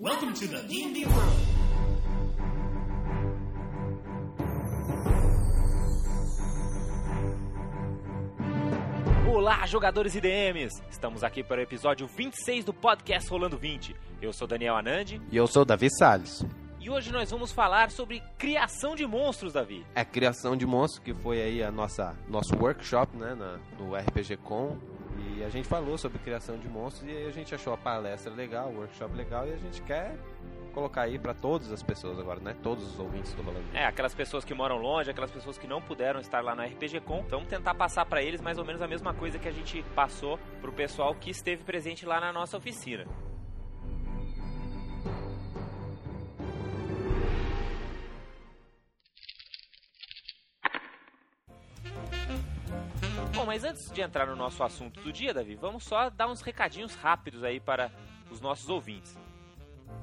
Welcome to the D&D world. Olá, jogadores e DMs! Estamos aqui para o episódio 26 do podcast Rolando 20. Eu sou Daniel Anandi E eu sou o Davi Salles. e hoje nós vamos falar sobre criação de monstros, Davi. É a criação de monstros que foi aí a nossa nosso workshop, né, na, no RPG Com. A gente falou sobre criação de monstros e a gente achou a palestra legal, o workshop legal e a gente quer colocar aí para todas as pessoas agora, né? Todos os ouvintes do Rolando. É, aquelas pessoas que moram longe, aquelas pessoas que não puderam estar lá no RPG Com. Vamos tentar passar para eles mais ou menos a mesma coisa que a gente passou pro pessoal que esteve presente lá na nossa oficina. Bom, mas antes de entrar no nosso assunto do dia, Davi, vamos só dar uns recadinhos rápidos aí para os nossos ouvintes.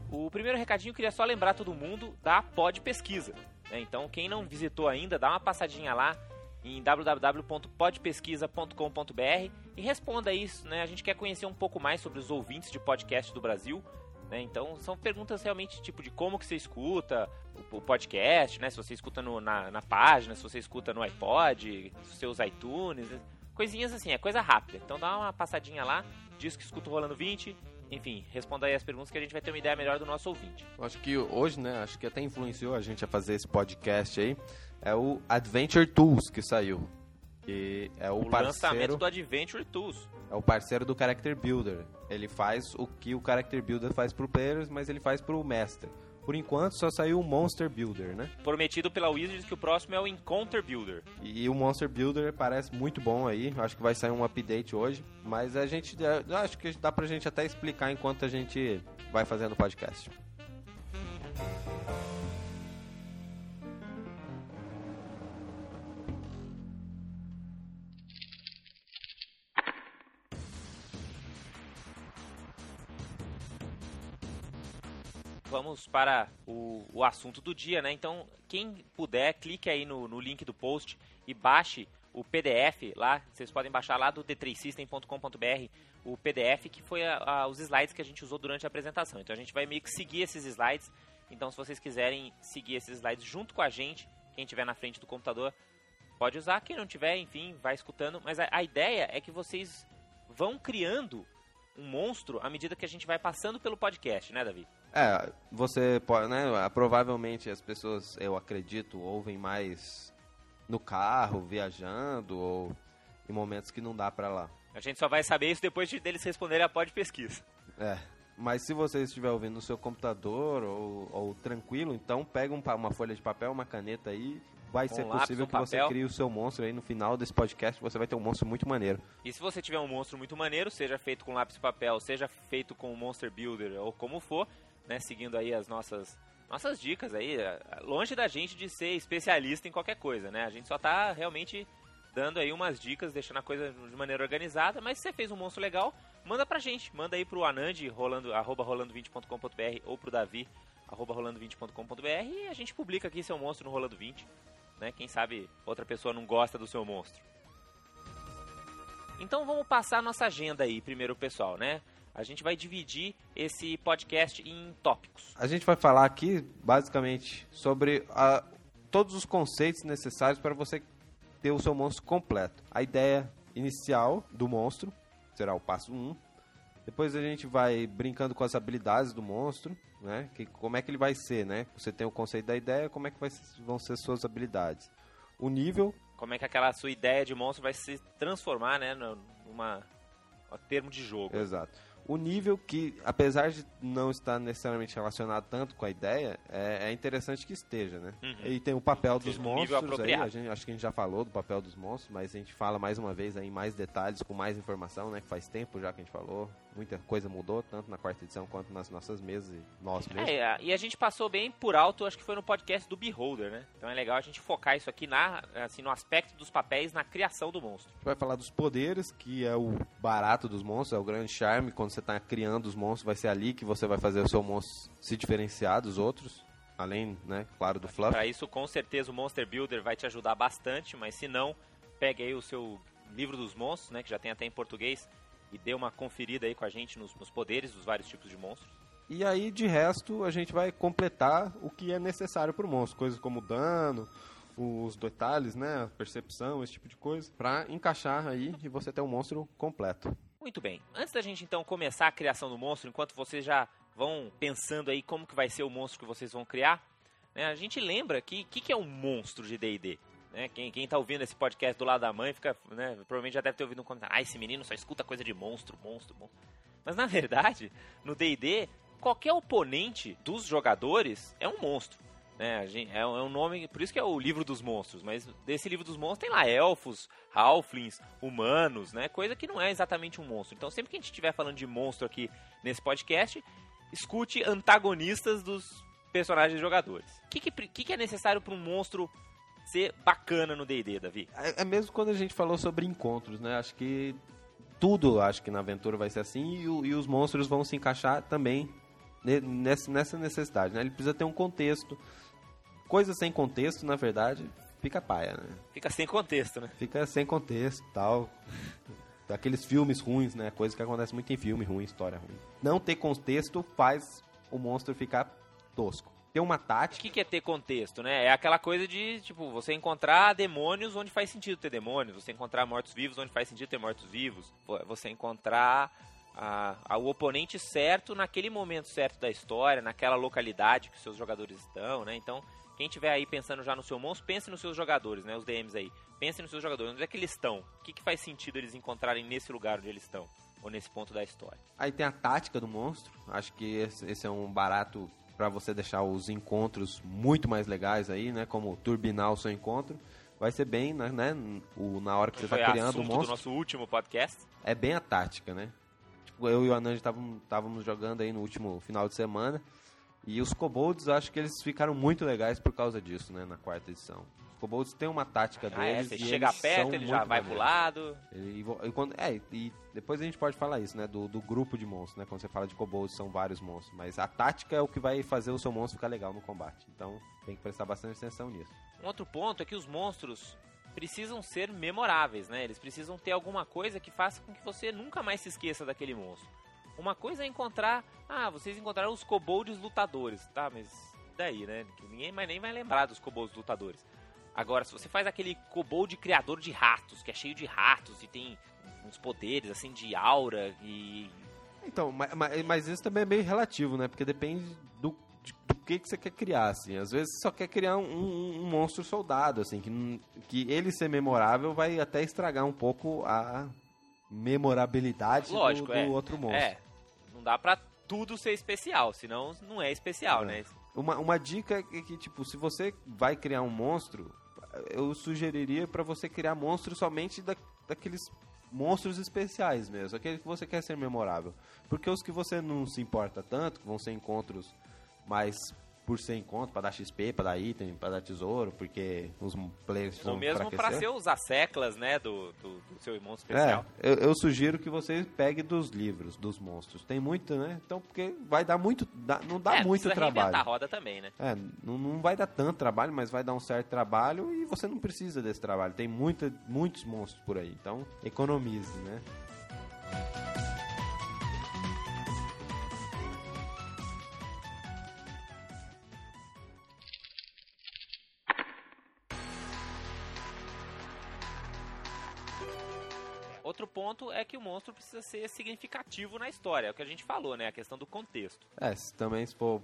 O primeiro recadinho eu queria só lembrar todo mundo da Pod Pesquisa. né? Então, quem não visitou ainda, dá uma passadinha lá em www.podpesquisa.com.br e responda isso. Né? A gente quer conhecer um pouco mais sobre os ouvintes de podcast do Brasil. Né? Então, são perguntas realmente tipo de como que você escuta o, o podcast, né? se você escuta no- na, na página, se você escuta no iPod, se você usa iTunes, coisinhas assim, é coisa rápida. Então, dá uma passadinha lá, diz que escuta o Rolando 20. Enfim, responda aí as perguntas que a gente vai ter uma ideia melhor do nosso ouvinte. Eu Acho que hoje, né, acho que até influenciou a gente a fazer esse podcast aí, é o Adventure Tools que saiu. Que é o, o lançamento parceiro do Adventure Tools. É o parceiro do Character Builder. Ele faz o que o Character Builder faz pro players, mas ele faz pro mestre. Por enquanto só saiu o Monster Builder, né? Prometido pela Wizards que o próximo é o Encounter Builder. E o Monster Builder parece muito bom aí. Acho que vai sair um update hoje. Mas a gente. eu Acho que dá pra gente até explicar enquanto a gente vai fazendo o podcast. Vamos para o, o assunto do dia, né? Então, quem puder, clique aí no, no link do post e baixe o PDF lá. Vocês podem baixar lá do d3system.com.br o PDF que foi a- a- os slides que a gente usou durante a apresentação. Então, a gente vai meio que seguir esses slides. Então, se vocês quiserem seguir esses slides junto com a gente, quem estiver na frente do computador, pode usar. Quem não tiver, enfim, vai escutando. Mas a, a ideia é que vocês vão criando um monstro à medida que a gente vai passando pelo podcast, né, Davi? É, você pode, né? Provavelmente as pessoas, eu acredito, ouvem mais no carro, viajando ou em momentos que não dá pra lá. A gente só vai saber isso depois de deles responderem a pod pesquisa. É. Mas se você estiver ouvindo no seu computador ou, ou tranquilo, então pega um uma folha de papel, uma caneta aí. Vai Com ser lápis possível ou que você papel. crie o seu monstro aí no final desse podcast. Você vai ter um monstro muito maneiro. E se você tiver um monstro muito maneiro, seja feito com lápis e papel, seja feito com Monster Builder ou como for, né, seguindo aí as nossas nossas dicas aí, é, longe da gente de ser especialista em qualquer coisa, né? A gente só tá realmente dando aí umas dicas, deixando a coisa de maneira organizada, mas se você fez um monstro legal, manda pra gente, manda aí pro Anand, rolando, arroba rolando20.com.br ou pro Davi, arroba rolando20.com.br e a gente publica aqui seu monstro no Rolando 20, né? Quem sabe outra pessoa não gosta do seu monstro. Então vamos passar a nossa agenda aí primeiro, pessoal, né? A gente vai dividir esse podcast em tópicos. A gente vai falar aqui, basicamente, sobre a- todos os conceitos necessários para você ter o seu monstro completo. A ideia inicial do monstro será o passo 1. Depois a gente vai brincando com as habilidades do monstro, né? Que, como é que ele vai ser, né? Você tem o conceito da ideia, como é que vai ser- vão ser suas habilidades. O nível, Como é que aquela sua ideia de monstro vai se transformar, né, numa um termo de jogo. Exato. O nível que, apesar de não estar necessariamente relacionado tanto com a ideia, é, é interessante que esteja, né? Uhum. E tem o papel dos um monstros aí, a gente, acho que a gente já falou do papel dos monstros, mas a gente fala mais uma vez aí em mais detalhes, com mais informação, né? Que faz tempo já que a gente falou, muita coisa mudou, tanto na quarta edição quanto nas nossas mesas e nós mesmos. É, a- e a gente passou bem por alto, acho que foi no podcast do Beholder, né? Então é legal a gente focar isso aqui na, assim, no aspecto dos papéis na criação do monstro. A gente vai falar dos poderes, que é o barato dos monstros, é o grande charme. Quando você está criando os monstros, vai ser ali que você vai fazer o seu monstro se diferenciar dos outros. Além, né, claro, do fluff. Para isso, com certeza, o Monster Builder vai te ajudar bastante, mas se não, pegue aí o seu livro dos monstros, né, que já tem até em português, e dê uma conferida aí com a gente nos, nos poderes dos vários tipos de monstros. E aí, de resto, a gente vai completar o que é necessário pro monstro. Coisas como dano, os detalhes, né? A percepção, esse tipo de coisa. Pra encaixar aí e você ter um monstro completo. Muito bem. Antes da gente então começar a criação do monstro, enquanto vocês já vão pensando aí como que vai ser o monstro que vocês vão criar, né, a gente lembra que o que, que é um monstro de D&D? Né? Quem, quem tá ouvindo esse podcast do lado da mãe fica, né, provavelmente já deve ter ouvido um comentário, ah, esse menino só escuta coisa de monstro, monstro, monstro. Mas na verdade, no D&D, qualquer oponente dos jogadores é um monstro. Né, é, é um nome, por isso que é o livro dos monstros, mas desse livro dos monstros tem lá elfos, halflings, humanos, né, coisa que não é exatamente um monstro. Então sempre que a gente estiver falando de monstro aqui nesse podcast, escute antagonistas dos personagens jogadores. O que, que, que é necessário para um monstro ser bacana no D&D, Davi? É, é mesmo quando a gente falou sobre encontros, né? Acho que tudo, acho que na aventura vai ser assim e, e os monstros vão se encaixar também ne- nessa, nessa necessidade, né? Ele precisa ter um contexto. Coisa sem contexto, na verdade, fica paia, né? Fica sem contexto, né? Fica sem contexto e tal. Daqueles filmes ruins, né? Coisa que acontece muito em filme ruim, história ruim. Não ter contexto faz o monstro ficar tosco. Ter uma O tática. que, que é ter contexto, né? É aquela coisa de, tipo, você encontrar demônios onde faz sentido ter demônios, você encontrar mortos-vivos onde faz sentido ter mortos-vivos, vo- você encontrar a- a- o oponente certo naquele momento certo da história, naquela localidade que os seus jogadores estão, né? Então, quem tiver aí pensando já no seu monstro, pense nos seus jogadores, né? Os DMs aí. Pense nos seus jogadores, onde é que eles estão? O que, que faz sentido eles encontrarem nesse lugar onde eles estão? Ou nesse ponto da história? Aí tem a tática do monstro. Acho que esse, é um barato pra você deixar os encontros muito mais legais aí, né? Como turbinar o seu encontro. Vai ser bem, né? né, O, na hora que você Foi tá criando o assunto do monstro. nosso último podcast. É bem a tática, né? Tipo, eu e o Anand estávamos jogando aí no último final de semana. E os kobolds, acho que eles ficaram muito legais por causa disso, né? Na quarta edição. Os kobolds têm uma tática Ah, é, deles. você e chega perto, ele já vai pro lado. E, vo- e quando, é, e depois a gente pode falar isso, né? Do, do grupo de monstros, né? Quando você fala de kobolds, são vários monstros. Mas a tática é o que vai fazer o seu monstro ficar legal no combate. Então tem que prestar bastante atenção nisso. Um outro ponto é que os monstros precisam ser memoráveis, né? Eles precisam ter alguma coisa que faça com que você nunca mais se esqueça daquele monstro. Uma coisa é encontrar, ah, vocês encontraram os kobolds lutadores, tá? Mas daí, né? Ninguém mais nem vai lembrar dos kobolds lutadores. Agora, se você faz aquele kobold criador de ratos, que é cheio de ratos e tem uns poderes assim de aura e Então, ma- ma- mas, isso também é meio relativo, né? Porque depende do, do que, que você quer criar, assim. Às vezes você só quer criar um, um- um monstro soldado, assim, que, que ele ser memorável vai até estragar um pouco a memorabilidade Lógico, do, do é. outro monstro. é, dá pra tudo ser especial, senão não é especial, É. né? Uma, uma dica é que, tipo, se você vai criar um monstro, eu sugeriria pra você criar monstros somente da, daqueles monstros especiais mesmo, aquele que você quer ser memorável. Porque os que você não se importa tanto, que vão ser encontros mais por ser encontro, pra dar XP, pra dar item, pra dar tesouro, porque os players vão Ou mesmo pra ser os asseclas, né, do, do, do seu monstro É, especial. eu, eu sugiro que você pegue dos livros, dos monstros. Tem muito, né? Então, porque vai dar muito. dá- não dá é, muito trabalho. a roda também, né? É, não, não vai dar tanto trabalho, mas vai dar um certo trabalho e você não precisa desse trabalho. Tem muita, muitos monstros por aí, então economize, né? Monstro precisa ser significativo na história, é o que a gente falou, né? A questão do contexto. É, se também se for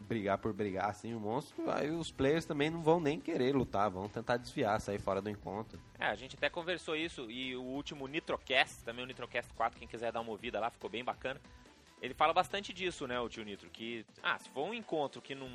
brigar por brigar assim o monstro, aí os players também não vão nem querer lutar, vão tentar desviar, sair fora do encontro. É, a gente até conversou isso e o último Nitrocast, também o Nitrocast 4, quem quiser dar uma ouvida lá, ficou bem bacana. Ele fala bastante disso, né, o tio Nitro, que, ah, se for um encontro que não,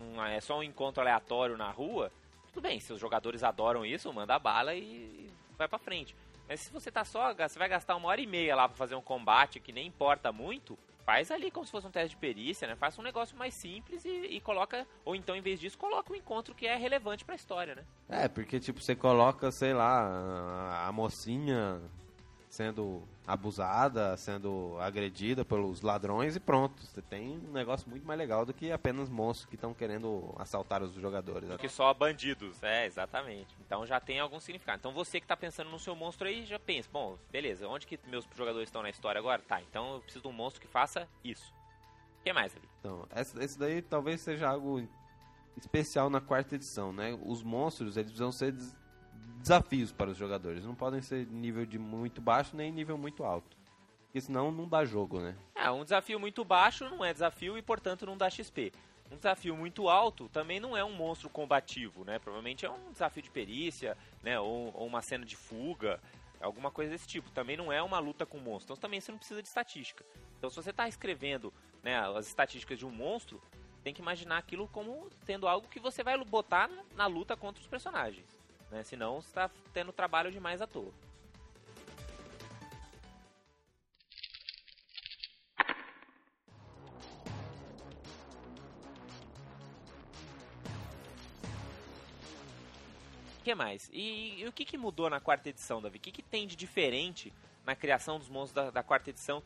não é só um encontro aleatório na rua, tudo bem, se os jogadores adoram isso, manda bala e vai pra frente. Mas se você tá só, você vai gastar uma hora e meia lá pra fazer um combate que nem importa muito, faz ali como se fosse um teste de perícia, né? Faça um negócio mais simples e, e coloca, ou então em vez disso, coloca um encontro que é relevante pra história, né? É, porque tipo, você coloca, sei lá, a- a mocinha sendo abusada, sendo agredida pelos ladrões e pronto. Você tem um negócio muito mais legal do que apenas monstros que estão querendo assaltar os jogadores. do que só bandidos. É, exatamente. Então já tem algum significado. Então você que tá pensando no seu monstro aí, já pensa, bom, beleza, onde que meus jogadores estão na história agora? Tá, então eu preciso de um monstro que faça isso. O que mais, Davi? Então, esse daí talvez seja algo especial na quarta edição, né? Os monstros, eles precisam ser des- desafios para os jogadores. Não podem ser nível de muito baixo nem nível muito alto. Porque senão não dá jogo, né? É, um desafio muito baixo não é desafio e, portanto, não dá XP. Um desafio muito alto também não é um monstro combativo, né? Provavelmente é um desafio de perícia, né? Ou, ou uma cena de fuga, alguma coisa desse tipo. Também não é uma luta com monstro. Então também você não precisa de estatística. Então se você está escrevendo né, as estatísticas de um monstro, tem que imaginar aquilo como tendo algo que você vai botar na luta contra os personagens. Né? Senão você está tendo trabalho demais à toa. Que mais? E, e o que, que mudou na quarta edição, Davi? O que, que tem de diferente na criação dos monstros da, da quarta edição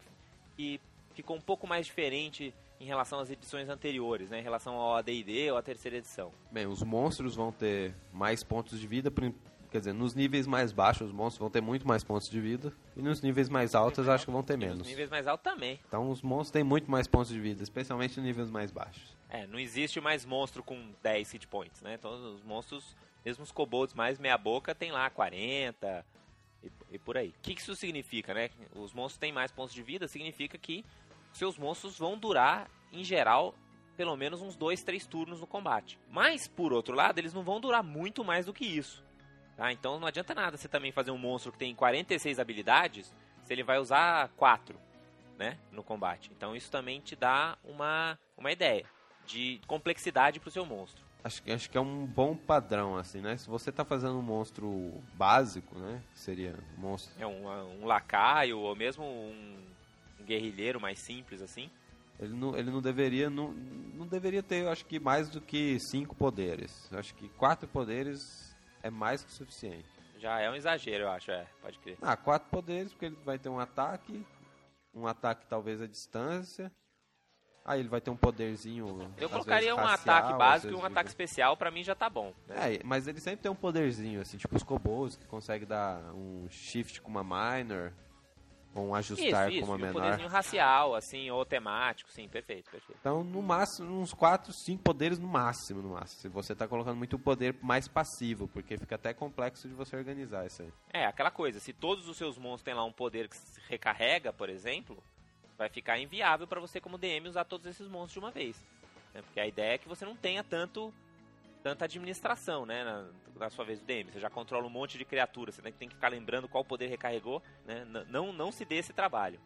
que ficou um pouco mais diferente em relação às edições anteriores, né? Em relação ao AD&D ou à terceira edição. Bem, os monstros vão ter mais pontos de vida, quer dizer, nos níveis mais baixos os monstros vão ter muito mais pontos de vida e nos níveis mais altos acho que vão ter E nos menos. níveis mais altos também. Então os monstros têm muito mais pontos de vida, especialmente nos níveis mais baixos. É, não existe mais monstro com 10 hit points, né? Então os monstros, mesmo os kobolds mais meia boca, tem lá 40 e, e por aí. O que, que isso significa, né? Os monstros têm mais pontos de vida, significa que seus monstros vão durar, em geral, pelo menos uns 2, 3 turnos no combate. Mas, por outro lado, eles não vão durar muito mais do que isso. Tá? Então não adianta nada você também fazer um monstro que tem 46 habilidades, se ele vai usar 4 né, no combate. Então isso também te dá uma, uma ideia de complexidade pro seu monstro. Acho que, acho que é um bom padrão, assim, né? Se você tá fazendo um monstro básico, né? Que seria um monstro. É um, um lacaio ou mesmo um, um guerrilheiro mais simples assim. Ele não, ele não deveria. Não, não deveria ter, eu acho que, mais do que cinco poderes. Eu acho que quatro poderes é mais que suficiente. Já é um exagero, eu acho, é, pode crer. Ah, quatro poderes, porque ele vai ter um ataque. Um ataque talvez à distância. Aí ele vai ter um poderzinho. Eu colocaria vezes, um racial, ataque básico e um ataque especial, pra mim já tá bom. né? É, mas ele sempre tem um poderzinho, assim, tipo os kobolds, que consegue dar um shift com uma minor, um ajustar isso, isso, com uma e um menor. poderzinho racial, assim, ou temático, sim, perfeito, perfeito. Então, no máximo, uns 4, 5 poderes no máximo, no máximo. Se você tá colocando muito poder mais passivo, porque fica até complexo de você organizar isso aí. É, aquela coisa, se todos os seus monstros têm lá um poder que se recarrega, por exemplo, vai ficar inviável pra você como DM usar todos esses monstros de uma vez. né? Porque a ideia é que você não tenha tanto tanta administração, né, na, na sua vez do DM. Você já controla um monte de criaturas, você tem que ficar lembrando qual poder recarregou, né? N- Não, não se dê esse trabalho.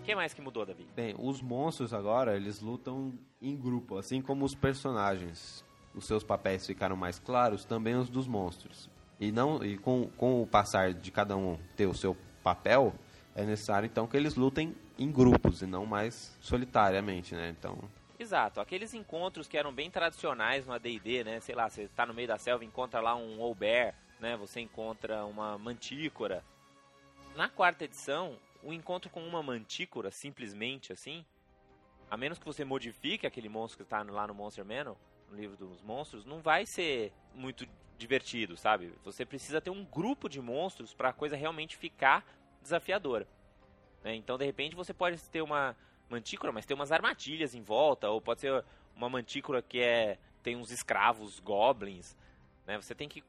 O que mais que mudou, Davi? Bem, os monstros agora, eles lutam em grupo, assim como os personagens. Os seus papéis ficaram mais claros, também os dos monstros. E não e com, com o passar de cada um ter o seu papel, é necessário então que eles lutem em grupos e não mais solitariamente, né? Então, Exato, aqueles encontros que eram bem tradicionais no AD&D, né? Sei lá, você tá no meio da selva, encontra lá um Owlbear, né? Você encontra uma mantícora. Na quarta edição, o encontro com uma mantícora, simplesmente assim, a menos que você modifique aquele monstro que tá lá no Monster Manual, no livro dos monstros, não vai ser muito divertido, sabe? Você precisa ter um grupo de monstros para a coisa realmente ficar desafiadora. né? Então, de repente, você pode ter uma mantícora, mas tem umas armadilhas em volta, ou pode ser uma mantícora que é tem uns escravos goblins, né? Você tem que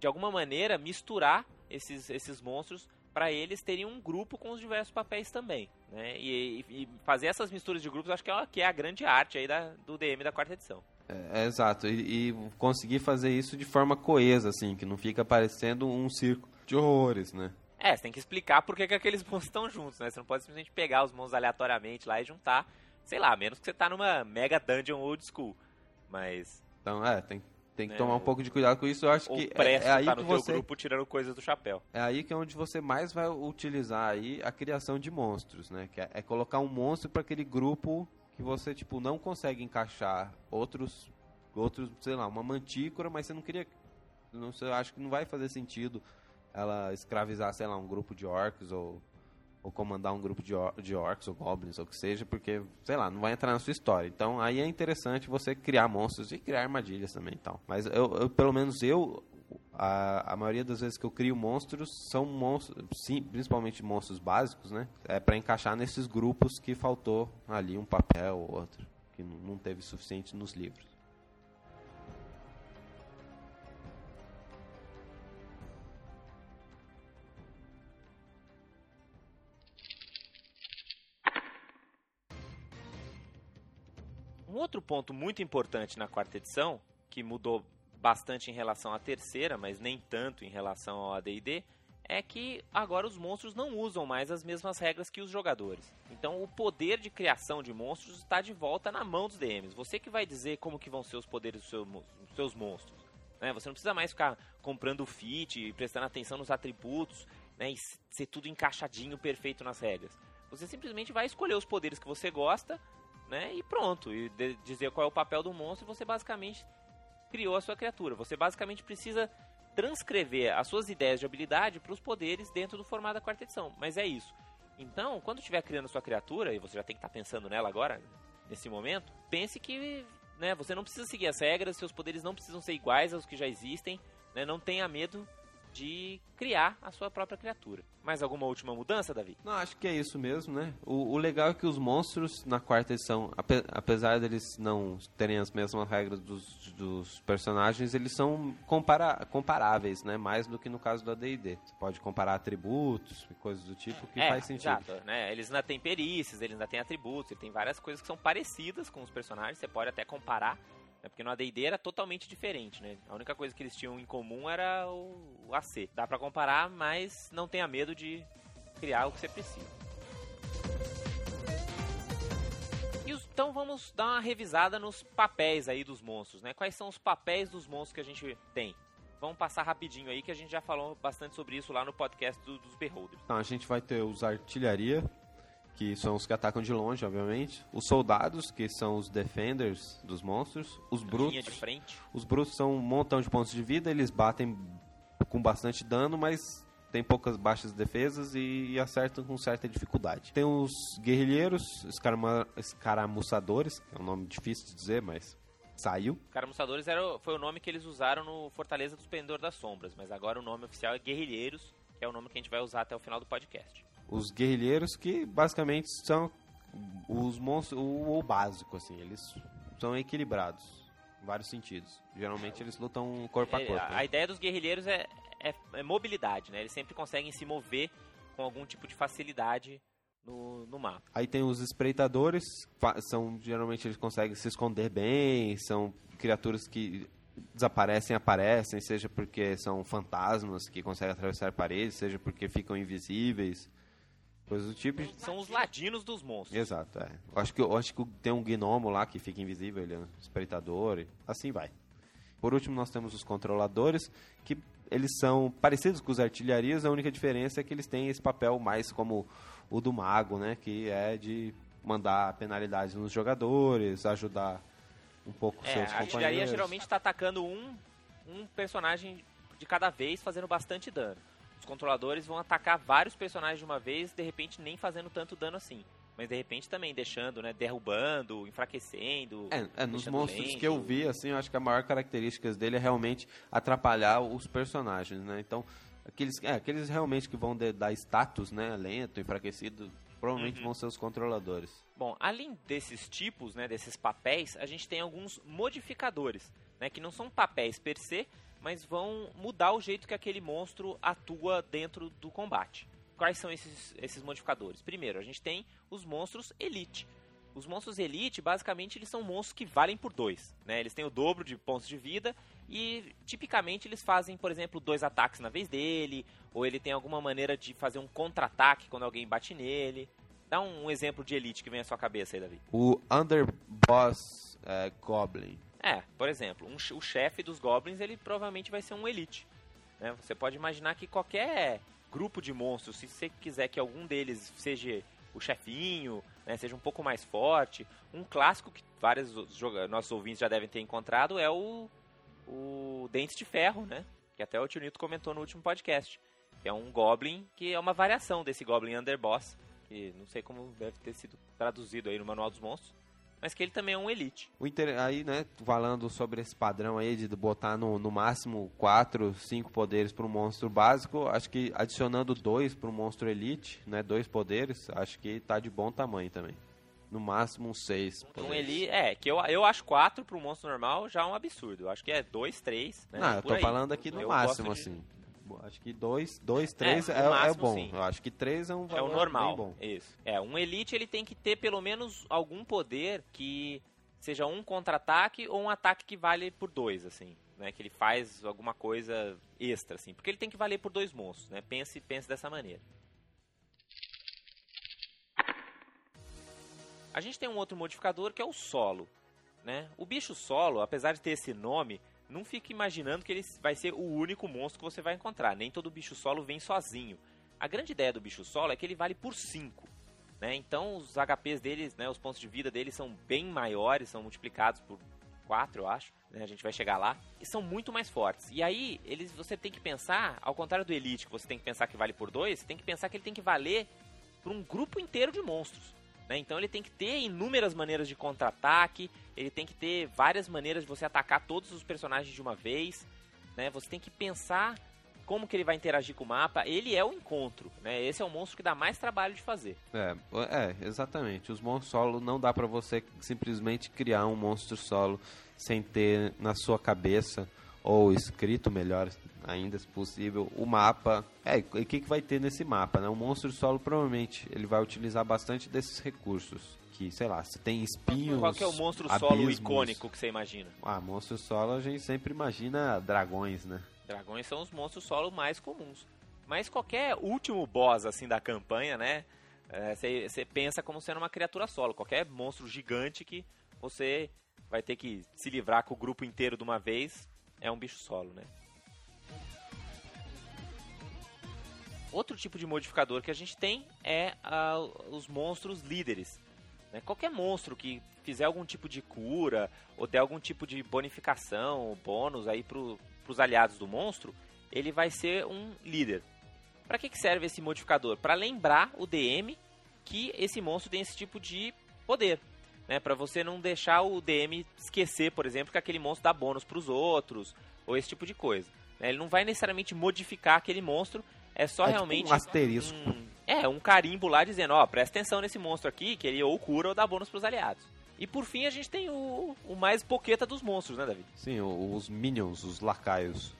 de alguma maneira misturar esses, esses monstros para eles terem um grupo com os diversos papéis também, né? E, e- fazer essas misturas de grupos, acho que é, que é a grande arte aí da, do DM da quarta edição. É, é exato, e, e conseguir fazer isso de forma coesa, assim, que não fica parecendo um circo de horrores, né? É, você tem que explicar por que, que aqueles monstros estão juntos, né? Você não pode simplesmente pegar os monstros aleatoriamente lá e juntar, sei lá, a menos que você tá numa mega dungeon old school. Mas Então, é, tem, tem que É, tomar um pouco de cuidado com isso. Eu acho que é, é aí tá que no teu você grupo tirando coisas do chapéu. é aí que é onde você mais vai utilizar aí a criação de monstros, né? Que é, é colocar um monstro para aquele grupo que você tipo não consegue encaixar outros outros, sei lá, uma mantícora, mas você não queria não eu acho que não vai fazer sentido ela escravizar, sei lá, um grupo de orcs ou ou comandar um grupo de, or de orcs ou goblins ou o que seja, porque, sei lá, não vai entrar na sua história. Então, aí é interessante você criar monstros e criar armadilhas também e tal. Mas, eu, eu, pelo menos eu, A, a maioria das vezes que eu crio monstros são monstros, sim, principalmente monstros básicos, né? É para encaixar nesses grupos que faltou ali um papel ou outro, que não teve suficiente nos livros. Outro ponto muito importante na quarta edição, que mudou bastante em relação à terceira, mas nem tanto em relação ao AD&D, é que agora os monstros não usam mais as mesmas regras que os jogadores. Então o poder de criação de monstros está de volta na mão dos DMs. Você que vai dizer como que vão ser os poderes dos seus, seus monstros. Né? Você não precisa mais ficar comprando fit prestando atenção nos atributos né? e ser tudo encaixadinho, perfeito nas regras. Você simplesmente vai escolher os poderes que você gosta né? E pronto, e dizer qual é o papel do monstro, você basicamente criou a sua criatura. Você basicamente precisa transcrever as suas ideias de habilidade para os poderes dentro do formato da quarta edição. Mas é isso. Então, quando estiver criando a sua criatura, e você já tem que estar tá pensando nela agora, nesse momento, pense que né, você não precisa seguir as regras, seus poderes não precisam ser iguais aos que já existem, né, não tenha medo de criar a sua própria criatura. Mais alguma última mudança, Davi? Não, acho que é isso mesmo, né? O, o legal é que os monstros na quarta edição, ape, apesar deles não terem as mesmas regras dos, dos personagens, eles são compara, comparáveis, né? Mais do que no caso do AD&D. Você pode comparar atributos e coisas do tipo que é, faz sentido. Exato, né? Eles ainda têm perícias, eles ainda têm atributos, ele tem várias coisas que são parecidas com os personagens, você pode até comparar né? Porque no AD&D era totalmente diferente, né? A única coisa que eles tinham em comum era o, o AC. Dá para comparar, mas não tenha medo de criar o que você precisa. Então vamos dar uma revisada nos papéis aí dos monstros, né? Quais são os papéis dos monstros que a gente tem? Vamos passar rapidinho aí que a gente já falou bastante sobre isso lá no podcast do, dos Beholders. Então a gente vai ter os artilharia, que são os que atacam de longe, obviamente. Os soldados, que são os defenders dos monstros. Os brutos. de frente. Os brutos são um montão de pontos de vida, eles batem com bastante dano, mas tem poucas baixas defesas e, e acertam com certa dificuldade. Tem os guerrilheiros, escarama, escaramuçadores, que é um nome difícil de dizer, mas saiu. Escaramuçadores era, foi o nome que eles usaram no Fortaleza do Esplendor das Sombras, mas agora o nome oficial é Guerrilheiros, que é o nome que a gente vai usar até o final do podcast os guerrilheiros que basicamente são os monstros o, o básico assim eles são equilibrados em vários sentidos. Geralmente eles lutam corpo a é, corpo a, a ideia dos guerrilheiros é, é, é, mobilidade né? Eles sempre conseguem se mover com algum tipo de facilidade no, no mapa. Aí tem os espreitadores são geralmente eles conseguem se esconder bem são criaturas que desaparecem aparecem seja porque são fantasmas que conseguem atravessar paredes seja porque ficam invisíveis Coisas do tipo. São os ladinos dos monstros. Exato, é. Eu acho que, eu acho que tem um gnomo lá que fica invisível, ele é um espreitador, e assim vai. Por último, nós temos os controladores, que eles são parecidos com os artilharias, a única diferença é que eles têm esse papel mais como o do mago, né? Que é de mandar penalidades nos jogadores, ajudar um pouco é, seus companheiros. A artilharia geralmente está atacando um, um personagem de cada vez, fazendo bastante dano os controladores vão atacar vários personagens de uma vez, de repente nem fazendo tanto dano assim. Mas de repente também deixando, né? Derrubando, enfraquecendo. É, é nos monstros lento. que eu vi, assim, eu acho que a maior característica dele é realmente atrapalhar os personagens, né? Então, aqueles, é, aqueles realmente que vão de, dar status, né? Lento, enfraquecido, provavelmente uhum. vão ser os controladores. Bom, além desses tipos, né, desses papéis, a gente tem alguns modificadores, né, que não são papéis per se, mas vão mudar o jeito que aquele monstro atua dentro do combate. Quais são esses, esses modificadores? Primeiro, a gente tem os monstros Elite. Os monstros Elite, basicamente, eles são monstros que valem por dois. Né? Eles têm o dobro de pontos de vida e, tipicamente, eles fazem, por exemplo, dois ataques na vez dele, ou ele tem alguma maneira de fazer um contra-ataque quando alguém bate nele. Dá um, um, exemplo de Elite que vem à sua cabeça aí, Davi. O Underboss é, Goblin. É, por exemplo, um, o chefe dos Goblins, ele provavelmente vai ser um Elite. Né? Você pode imaginar que qualquer grupo de monstros, se você quiser que algum deles seja o chefinho, né, seja um pouco mais forte, um clássico que vários nossos ouvintes já devem ter encontrado é o, o Dentes de Ferro, né? Que até o Tio Nito comentou no último podcast. Que é um Goblin que é uma variação desse Goblin Underboss, que não sei como deve ter sido traduzido aí no Manual dos Monstros mas que ele também é um elite. O inter... Aí, né, falando sobre esse padrão aí de botar no, no máximo 4, 5 poderes para um monstro básico, acho que adicionando dois para um monstro elite, né, dois poderes, acho que tá de bom tamanho também. No máximo um 6 Um elite, é, que eu, eu acho 4 para um monstro normal já é um absurdo. Eu acho que é 2, 3, né? Não, eu tô aí. falando aqui no Eu máximo, de- assim. Acho que 2, 2 3 no é, é, máximo, bom. sim. Eu acho que 3 é um É valor o normal. bom. Isso. É, um elite ele tem que ter pelo menos algum poder que seja um contra-ataque ou um ataque que vale por dois, assim. Né, que ele faz alguma coisa extra, assim. Porque ele tem que valer por dois monstros, né? Pense, pense dessa maneira. A gente tem um outro modificador que é o solo. Né? O bicho solo, apesar de ter esse nome, não fique imaginando que ele vai ser o único monstro que você vai encontrar. Nem todo bicho solo vem sozinho. A grande ideia do bicho solo é que ele vale por 5. Né? Então os HPs deles, né, os pontos de vida deles são bem maiores, são multiplicados por 4, eu acho. né? A gente vai chegar lá. E são muito mais fortes. E aí, eles, você tem que pensar, ao contrário do Elite, que você tem que pensar que vale por 2, você tem que pensar que ele tem que valer por um grupo inteiro de monstros. né? Então ele tem que ter inúmeras maneiras de contra-ataque, ele tem que ter várias maneiras de você atacar todos os personagens de uma vez. Né? Você tem que pensar como que ele vai interagir com o mapa. Ele é o encontro. Né? Esse é o monstro que dá mais trabalho de fazer. É, é, exatamente. Os monstros solo não dá pra você simplesmente criar um monstro solo sem ter na sua cabeça ou escrito melhor ainda se possível o mapa. É, o que, que vai ter nesse mapa, né? O monstro solo provavelmente ele vai utilizar bastante desses recursos. Que, sei lá, se tem espinhos. Qual que é o monstro solo abismos. icônico que você imagina? Ah, monstro solo a gente sempre imagina dragões, né? Dragões são os monstros solo mais comuns. Mas qualquer último boss assim da campanha, né? Você pensa como sendo uma criatura solo. Qualquer monstro gigante que você vai ter que se livrar com o grupo inteiro de uma vez é um bicho solo, né? Outro tipo de modificador que a gente tem é ah, os monstros líderes. Né? Qualquer monstro que fizer algum tipo de cura ou der algum tipo de bonificação ou bônus aí para os aliados do monstro, ele vai ser um líder. Para que, que serve esse modificador? Para lembrar o DM que esse monstro tem esse tipo de poder. Né? Para você não deixar o DM esquecer, por exemplo, que aquele monstro dá bônus para os outros ou esse tipo de coisa. né? Ele não vai necessariamente modificar aquele monstro, é só É tipo realmente. um asterisco. um- é, um carimbo lá dizendo: ó, presta atenção nesse monstro aqui, que ele ou cura ou dá bônus para os aliados. E por fim a gente tem o, o mais poqueta dos monstros, né, David? Sim, os minions, os lacaios.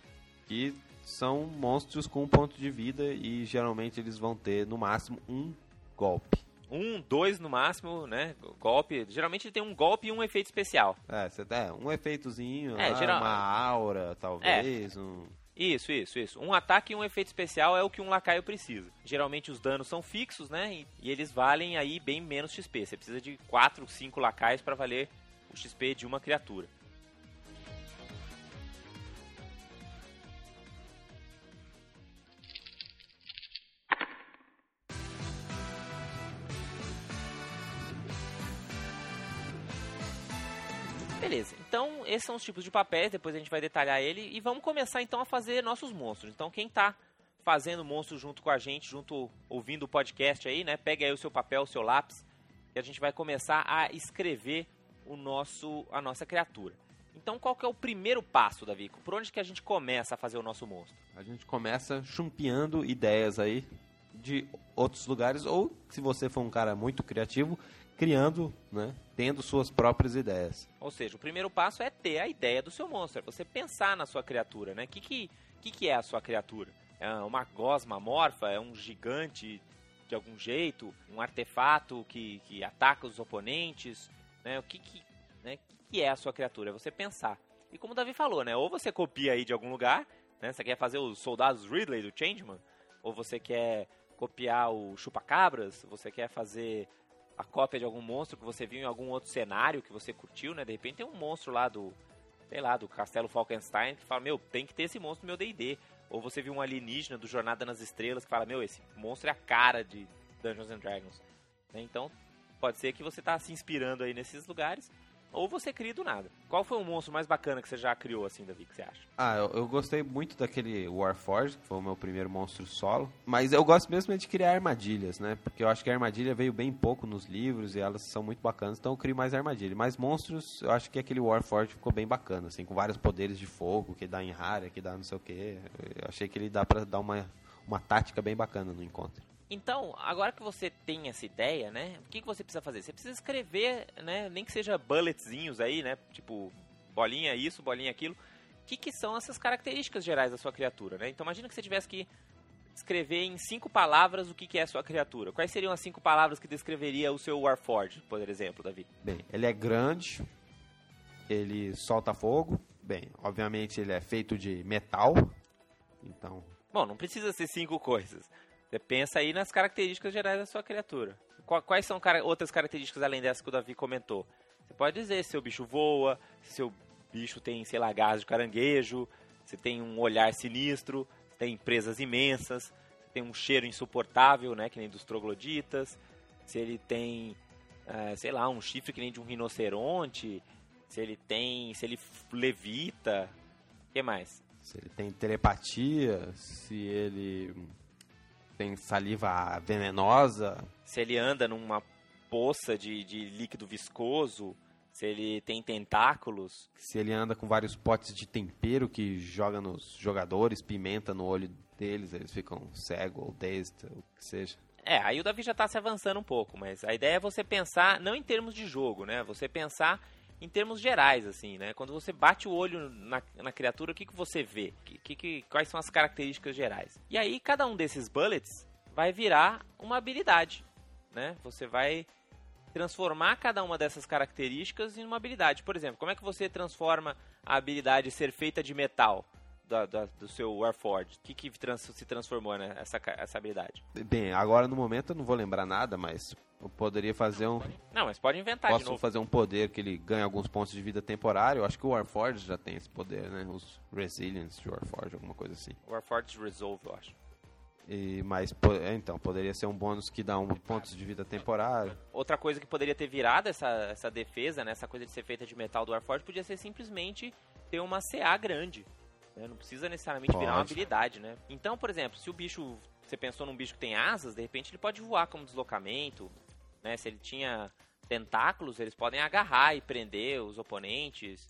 Que são monstros com um ponto de vida e geralmente eles vão ter no máximo um golpe. Um, dois no máximo, né? Golpe. Geralmente ele tem um golpe e um efeito especial. É, você é, um efeitozinho, É, lá, geral- uma aura, talvez, um... Isso, isso, isso. Um ataque e um efeito especial é o que um lacaio precisa. Geralmente os danos são fixos, né? E, eles valem aí bem menos XP. Você precisa de 4, 5 lacaios para valer o XP de uma criatura. Então esses são os tipos de papéis, depois a gente vai detalhar ele e vamos começar então a fazer nossos monstros. Então quem tá fazendo monstro junto com a gente, junto ouvindo o podcast aí, né? Pega aí o seu papel, o seu lápis e a gente vai começar a escrever o nosso a nossa criatura. Então qual que é o primeiro passo, Davi? Por onde que a gente começa a fazer o nosso monstro? A gente começa chumpeando ideias aí de outros lugares, ou se você for um cara muito criativo, criando, né, tendo suas próprias ideias. Ou seja, o primeiro passo é ter a ideia do seu monstro, você pensar na sua criatura, né? O que, que, que, que é a sua criatura? É uma gosma morfa? É um gigante de algum jeito? Um artefato que, que ataca os oponentes? Né? O que, que, né? que, que é a sua criatura? É você pensar. E como o Davi falou, né? Ou você copia aí de algum lugar, né? Você quer fazer os soldados Ridley do Changeman, ou você quer copiar o Chupacabras, você quer fazer a cópia de algum monstro que você viu em algum outro cenário que você curtiu, né? De repente tem um monstro lá do, sei lá, do Castelo Falkenstein que fala, meu, tem que ter esse monstro no meu D&D. Ou você viu um alienígena do Jornada nas Estrelas que fala, meu, esse monstro é a cara de Dungeons and Dragons. Né? Então, pode ser que você tá se inspirando aí nesses lugares. Ou você cria do nada. Qual foi o monstro mais bacana que você já criou, assim, Davi, que você acha? Ah, eu, eu gostei muito daquele Warforged, que foi o meu primeiro monstro solo. Mas eu gosto mesmo de criar armadilhas, né? Porque eu acho que a armadilha veio bem pouco nos livros e elas são muito bacanas, então eu crio mais armadilha. Mas monstros, eu acho que aquele Warforged ficou bem bacana, assim, com vários poderes de fogo, que dá em rara, que dá não sei o que. Eu achei que ele dá pra dar uma, uma tática bem bacana no encontro. Então, agora que você tem essa ideia, né? O que, que você precisa fazer? Você precisa escrever, né? Nem que seja bulletzinhos aí, né? Tipo, bolinha isso, bolinha aquilo. O que, que são essas características gerais da sua criatura, né? Então, imagina que você tivesse que escrever em cinco palavras o que, que é a sua criatura. Quais seriam as cinco palavras que descreveria o seu Warforged, por exemplo, Davi? Bem, ele é grande, ele solta fogo. Bem, obviamente ele é feito de metal, então Bom, não precisa ser cinco coisas. Você pensa aí nas características gerais da sua criatura. Qua- Quais são outras características além dessas que o Davi comentou? Você pode dizer se seu bicho voa, se seu bicho tem, sei lá, gás de caranguejo, se tem um olhar sinistro, se tem presas imensas, se tem um cheiro insuportável, né, que nem dos trogloditas, se ele tem, eh, sei lá, um chifre que nem de um rinoceronte, se ele tem, se ele levita, o que mais? se ele tem telepatia, se ele tem saliva venenosa, se ele anda numa poça de, de líquido viscoso, se ele tem tentáculos. se ele anda com vários potes de tempero que joga nos jogadores, pimenta no olho deles, eles ficam cego ou dazed, o que seja. É, aí o Davi já tá se avançando um pouco, mas a ideia é você pensar, não em termos de jogo, né? Você pensar em termos gerais, assim, né? Quando você bate o olho na, na criatura, o que, que você vê? Que, que, quais são as características gerais? E aí, cada um desses bullets vai virar uma habilidade, né? Você vai transformar cada uma dessas características em uma habilidade. Por exemplo, como é que você transforma a habilidade ser feita de metal da- da- do seu Warforged? O que, que trans- se transformou né, essa, essa habilidade? Bem, agora no momento eu não vou lembrar nada, mas eu poderia fazer um, Não, mas pode inventar de posso novo. fazer um poder que ele ganha alguns pontos de vida temporário. Eu acho que o Warforged já tem esse poder, né? Os Resilience de Warforged, alguma coisa assim. Warforged Resolve, eu acho. E, mas, é, então, poderia ser um bônus que dá um pontos de vida temporário. Outra coisa que poderia ter virado essa, essa defesa, né, essa coisa de ser feita de metal do Warforged, podia ser simplesmente ter uma CA grande. Né? Não precisa necessariamente virar uma Pode. habilidade, né? Então, por exemplo, se o bicho. Você pensou num bicho que tem asas, de repente ele pode voar como deslocamento. Né? Se ele tinha tentáculos, eles podem agarrar e prender os oponentes.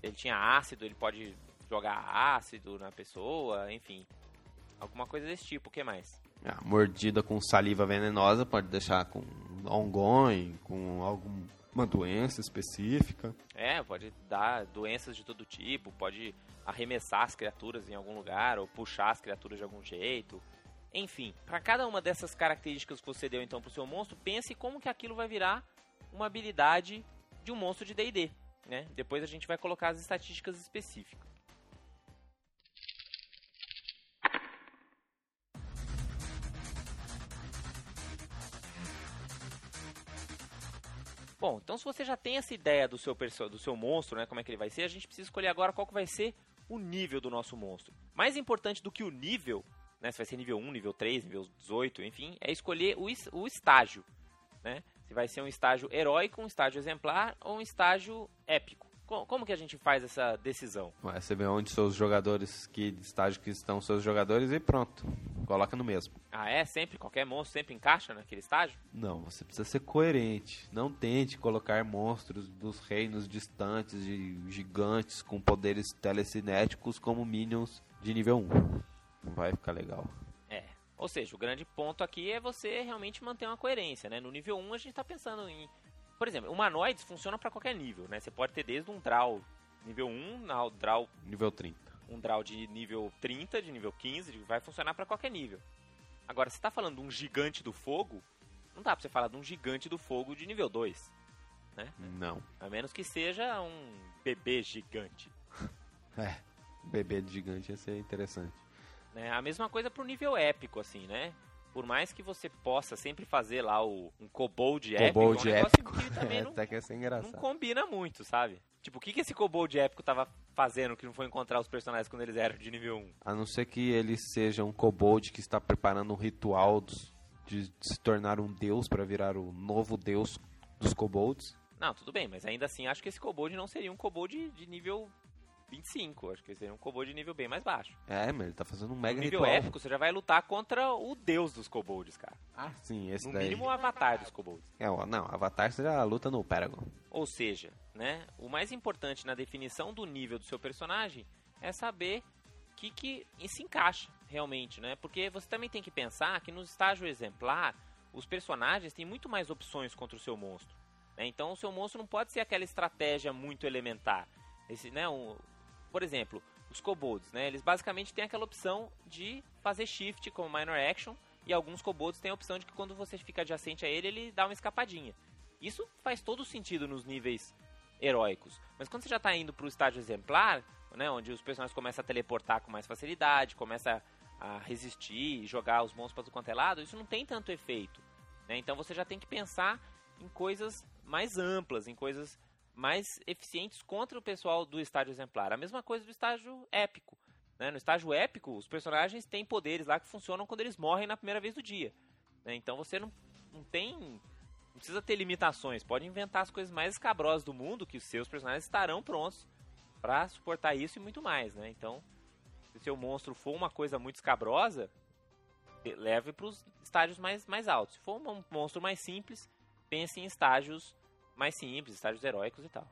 Se ele tinha ácido, ele pode jogar ácido na pessoa, enfim. Alguma coisa desse tipo, o que mais? A mordida com saliva venenosa pode deixar com ongoing, com alguma doença específica. É, pode dar doenças de todo tipo, pode arremessar as criaturas em algum lugar ou puxar as criaturas de algum jeito. Enfim, para cada uma dessas características que você deu então pro seu monstro, pense como que aquilo vai virar uma habilidade de um monstro de D&D, né? Depois a gente vai colocar as estatísticas específicas. Bom, então se você já tem essa ideia do seu, do seu monstro, né, como é que ele vai ser, a gente precisa escolher agora qual que vai ser o nível do nosso monstro. Mais importante do que o nível, né, se vai ser nível 1, nível 3, nível 18, enfim, é escolher o, o estágio, né? Se vai ser um estágio heróico, um estágio exemplar ou um estágio épico. Co- Como que a gente faz essa decisão? Ué, Você vê onde os jogadores, que estágio que estão seus jogadores e pronto. Coloca no mesmo. Ah, é? Sempre? Qualquer monstro sempre encaixa naquele estágio? Não, você precisa ser coerente. Não tente colocar monstros dos reinos distantes de gigantes com poderes telecinéticos como minions de nível 1. Não vai ficar legal. É. Ou seja, o grande ponto aqui é você realmente manter uma coerência, né? No nível 1 a gente tá pensando em... Por exemplo, humanoides funciona para qualquer nível, né? Você pode ter desde um draw nível 1, ao draw, Nível 30. Um draw de nível 30, de nível 15, de- vai funcionar para qualquer nível. Agora, se tá falando de um gigante do fogo, não dá pra você falar de um gigante do fogo de nível 2, Não. a menos que seja um bebê gigante. É. Bebê gigante ia ser interessante. né? A mesma coisa pro nível épico, assim, né? Por mais que você possa sempre fazer lá o, um kobold épico, Kobold é um épico. que também não, Até que ia ser não combina muito, sabe? Tipo, o que, que esse kobold épico tava fazendo que não foi encontrar os personagens quando eles eram de nível 1? A não ser que ele seja um kobold que está preparando um ritual dos- de se tornar um deus para virar o novo deus dos kobolds. Não, tudo bem, mas ainda assim acho que esse kobold não seria um kobold de nível 25. Acho que seria um kobold de nível bem mais baixo. É, mas ele tá fazendo um mega No nível ritual. épico, você já vai lutar contra o deus dos kobolds, cara. Ah, sim, esse No daí. mínimo o avatar dos kobolds. É, não, Avatar seria a luta no Paragon. Ou seja, né, o mais importante na definição do nível do seu personagem é saber o que, que se encaixa realmente, né? Porque você também tem que pensar que no estágio exemplar, os personagens têm muito mais opções contra o seu monstro. né? Então o seu monstro não pode ser aquela estratégia muito elementar. Esse, né, um- por exemplo, os kobolds, né, eles basicamente têm aquela opção de fazer shift como minor action e alguns kobolds têm a opção de que quando você fica adjacente a ele, ele dá uma escapadinha. Isso faz todo sentido nos níveis heróicos. Mas quando você já está indo para o estágio exemplar, né, onde os personagens começam a teleportar com mais facilidade, começa a resistir e jogar os monstros para tudo quanto é lado, isso não tem tanto efeito. né? Então você já tem que pensar em coisas mais amplas, em coisas mais eficientes contra o pessoal do estágio exemplar. A mesma coisa do estágio épico. né? No estágio épico, os personagens têm poderes lá que funcionam quando eles morrem na primeira vez do dia. né? Então você não, não tem. Não precisa ter limitações. Pode inventar as coisas mais escabrosas do mundo que os seus personagens estarão prontos para suportar isso e muito mais. Né? Então, se o seu monstro for uma coisa muito escabrosa, leve para os estágios mais, mais altos. Se for um monstro mais simples, pense em estágios mais simples, estágios heróicos e tal.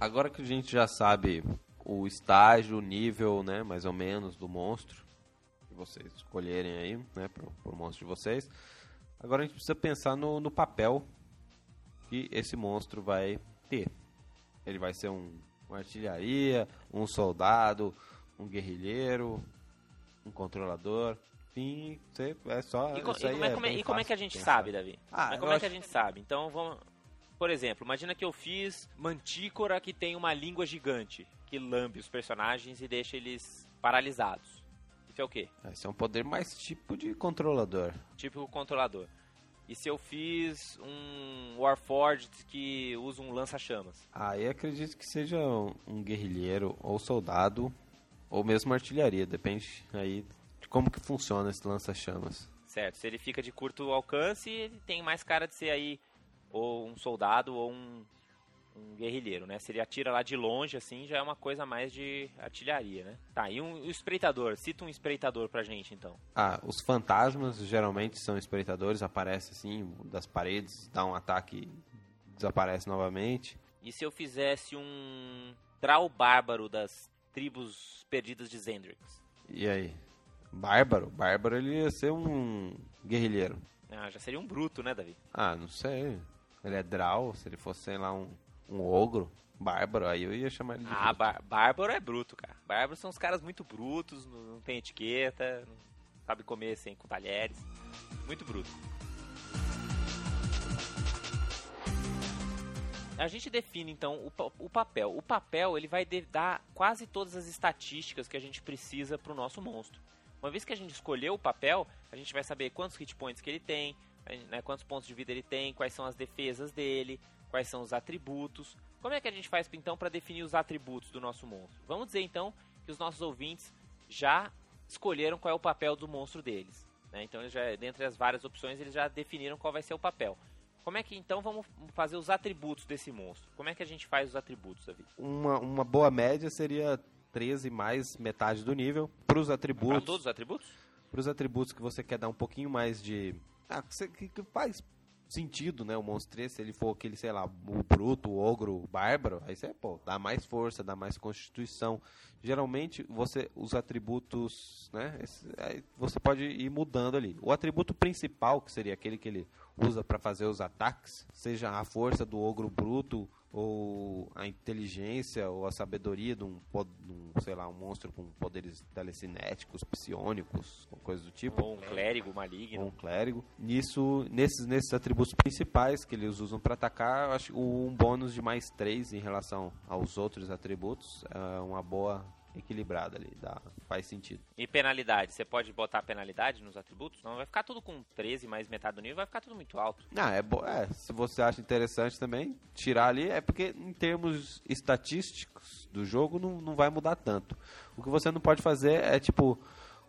Agora que a gente já sabe o estágio, o nível, né, mais ou menos, do monstro, que vocês escolherem aí, né, pro, pro monstro de vocês, agora a gente precisa pensar no, no papel que esse monstro vai ter. Ele vai ser um, uma artilharia, um soldado, um guerrilheiro, um controlador, você- é só... E, co- isso e aí como, é, como é- e como é que a gente pensar. sabe, Davi? Ah, Mas como é que a gente sabe? Então vamos. Por exemplo, imagina que eu fiz Mantícora que tem uma língua gigante que lambe os personagens e deixa eles paralisados. Isso é o quê? Esse é um poder mais tipo de controlador. Tipo controlador. E se eu fiz um Warforged que usa um lança-chamas? Aí acredito que seja um, guerrilheiro ou soldado ou mesmo artilharia, depende aí como que funciona esse lança-chamas. Certo, se ele fica de curto alcance, ele tem mais cara de ser aí ou um soldado ou um, um guerrilheiro, né? Se ele atira lá de longe, assim, já é uma coisa mais de artilharia, né? Tá, e um, o espreitador? Cita um espreitador pra gente, então. Ah, os fantasmas geralmente são espreitadores, aparece assim das paredes, dá um ataque e desaparece novamente. E se eu fizesse um Drow bárbaro das tribos perdidas de Zendrix? E aí? Bárbaro? Bárbaro ele ia ser um guerrilheiro. Ah, já seria um bruto, né, Davi? Ah, não sei. Ele é Draw, se ele fosse, sei lá, um, um ogro, bárbaro, aí eu ia chamar ele de Ah, bar bárbaro é bruto, cara. Bárbaro são os caras muito brutos, não, tem etiqueta, não sabe comer sem com talheres. Muito bruto. A gente define então o, o papel. O papel ele vai dar quase todas as estatísticas que a gente precisa para o nosso monstro. Uma vez que a gente escolheu o papel, a gente vai saber quantos hit points que ele tem, né, quantos pontos de vida ele tem, quais são as defesas dele, quais são os atributos. Como é que a gente faz então para definir os atributos do nosso monstro? Vamos dizer então que os nossos ouvintes já escolheram qual é o papel do monstro deles. né? Então, eles já, dentre as várias opções, eles já definiram qual vai ser o papel. Como é que então vamos fazer os atributos desse monstro? Como é que a gente faz os atributos, Davi? Uma, uma boa média seria 13 mais metade do nível. Para os Para atributos, todos os atributos? para os atributos que você quer dar um pouquinho mais de. Ah, que, você- que- faz sentido, né? O monstro se ele for aquele, sei lá, o bruto, o ogro, o bárbaro, aí você, pô, dá mais força, dá mais constituição. Geralmente, você, os atributos, né? esse- você pode ir mudando ali. O atributo principal, que seria aquele que ele usa para fazer os ataques, seja a força do ogro bruto ou a inteligência ou a sabedoria de um, de um, sei lá, um monstro com poderes telecinéticos, psionicos, ou coisa do tipo Ou um clérigo ou maligno? um clérigo. Nisso, nesses, nesses atributos principais que eles usam para atacar, acho um bônus de mais 3 em relação aos outros atributos é uma boa equilibrada ali, dá, faz sentido. E penalidade? Você pode botar penalidade nos atributos? Não, vai ficar tudo com 13 mais metade do nível, vai ficar tudo muito alto. Ah, é, bo- é, se você acha interessante também, tirar ali, é porque em termos estatísticos do jogo não, não vai mudar tanto. O que você não pode fazer é, tipo,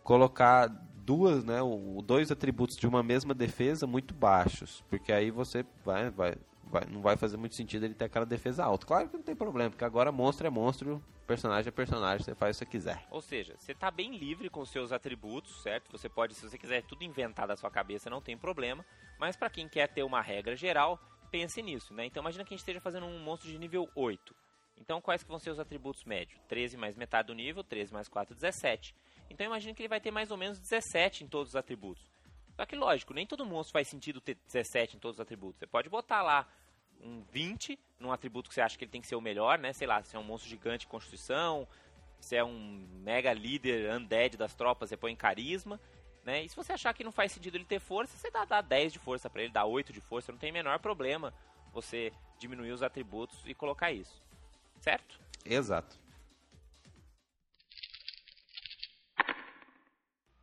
colocar duas, né, o, dois atributos de uma mesma defesa muito baixos, porque aí você vai, vai, vai, não vai fazer muito sentido ele ter aquela defesa alta. Claro que não tem problema, porque agora monstro é monstro, personagem é personagem, você faz o que você quiser. Ou seja, você está bem livre com seus atributos, certo? Você pode, se você quiser tudo inventar da sua cabeça, não tem problema. Mas para quem quer ter uma regra geral, pense nisso, né? Então imagina que a gente esteja fazendo um monstro de nível 8. Então quais que vão ser os atributos médios? 13 mais metade do nível, 13 mais 4, 17. Então imagina que ele vai ter mais ou menos 17 em todos os atributos. Só que lógico, nem todo monstro faz sentido ter 17 em todos os atributos. Você pode botar lá um 20 num atributo que você acha que ele tem que ser o melhor, né? Sei lá, se é um monstro gigante constituição, se é um mega líder undead das tropas, você põe em carisma, né? E se você achar que não faz sentido ele ter força, você dá, dá 10 de força para ele, dá 8 de força, não tem menor problema você diminuir os atributos e colocar isso. Certo? Exato.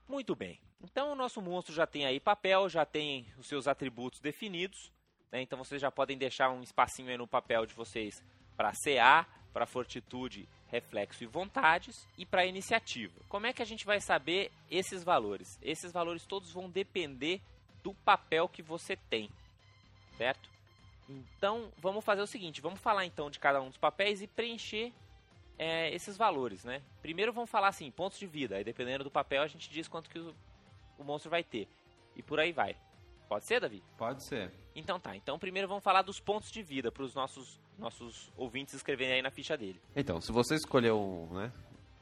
Muito bem. Então o nosso monstro já tem aí papel, já tem os seus atributos definidos. Né? Então vocês já podem deixar um espacinho aí no papel de vocês para CA, para fortitude, reflexo e vontades e para iniciativa. Como é que a gente vai saber esses valores? Esses valores todos vão depender do papel que você tem, certo? Então vamos fazer o seguinte, vamos falar então de cada um dos papéis e preencher é, esses valores, né? Primeiro vamos falar assim, pontos de vida, aí dependendo do papel a gente diz quanto que o, o monstro vai ter e por aí vai. Pode ser, Davi? Pode ser. Então tá. Então primeiro vamos falar dos pontos de vida para os nossos, nossos ouvintes escreverem aí na ficha dele. Então, se você escolher um, né,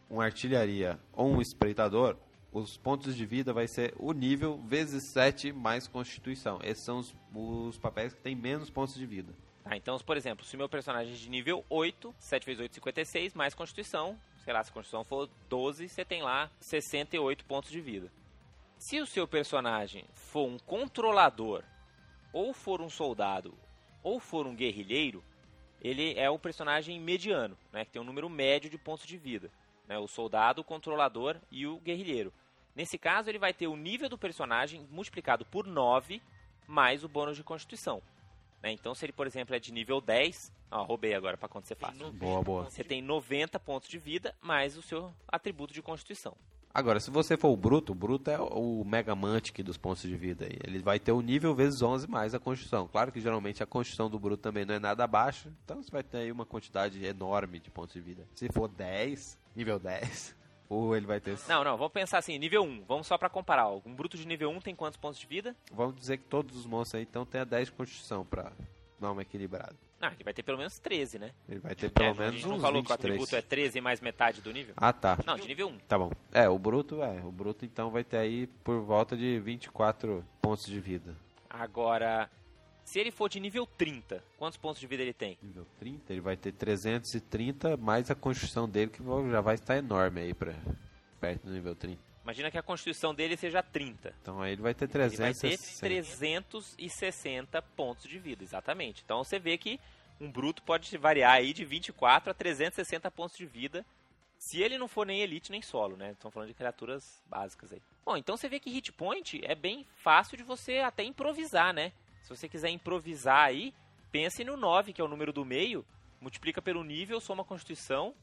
um artilharia ou um espreitador, os pontos de vida vai ser o nível vezes 7 mais constituição. Esses são os, os papéis que têm menos pontos de vida. Tá, então, por exemplo, se meu personagem é de nível 8, 7 vezes 8, 56, mais constituição, sei lá, se a constituição for 12, você tem lá 68 pontos de vida. Se o seu personagem for um controlador, ou for um soldado, ou for um guerrilheiro, ele é um personagem mediano, né, que tem um número médio de pontos de vida. Né, o soldado, o controlador e o guerrilheiro. Nesse caso, ele vai ter o nível do personagem multiplicado por 9 mais o bônus de constituição. Né, então, se ele, por exemplo, é de nível 10, ó, roubei agora para acontecer fácil. Boa, boa. Você tem 90 pontos de vida mais o seu atributo de constituição. Agora, se você for o bruto, o bruto é o mega mantic dos pontos de vida. Ele vai ter o nível vezes 11 mais a construção. Claro que geralmente a construção do bruto também não é nada abaixo, então você vai ter aí uma quantidade enorme de pontos de vida. Se for 10, nível 10, ou ele vai ter... Não, não, vamos pensar assim, nível 1, vamos só para comparar. Um bruto de nível 1 tem quantos pontos de vida? Vamos dizer que todos os monstros aí então tem a 10 de construção para dar uma equilibrada. Ah, ele vai ter pelo menos 13, né? Ele vai ter pelo É, menos a gente não uns falou que o 23. atributo é 13 mais metade do nível? Ah, tá. Não, de nível 1. Tá bom. É, o bruto é. O bruto então vai ter aí por volta de 24 pontos de vida. Agora, se ele for de nível 30, quantos pontos de vida ele tem? Nível 30, ele vai ter 330 mais a construção dele que já vai estar enorme aí pra perto do nível 30. Imagina que a constituição dele seja 30. Então aí ele vai ter Ele vai ter 360. 360 pontos de vida, exatamente. Então você vê que um bruto pode variar aí de 24 a 360 pontos de vida, se ele não for nem elite nem solo, né? Estamos falando de criaturas básicas aí. Bom, então você vê que hit point é bem fácil de você até improvisar, né? Se você quiser improvisar aí, pense no 9, que é o número do meio, multiplica pelo nível, soma a constituição,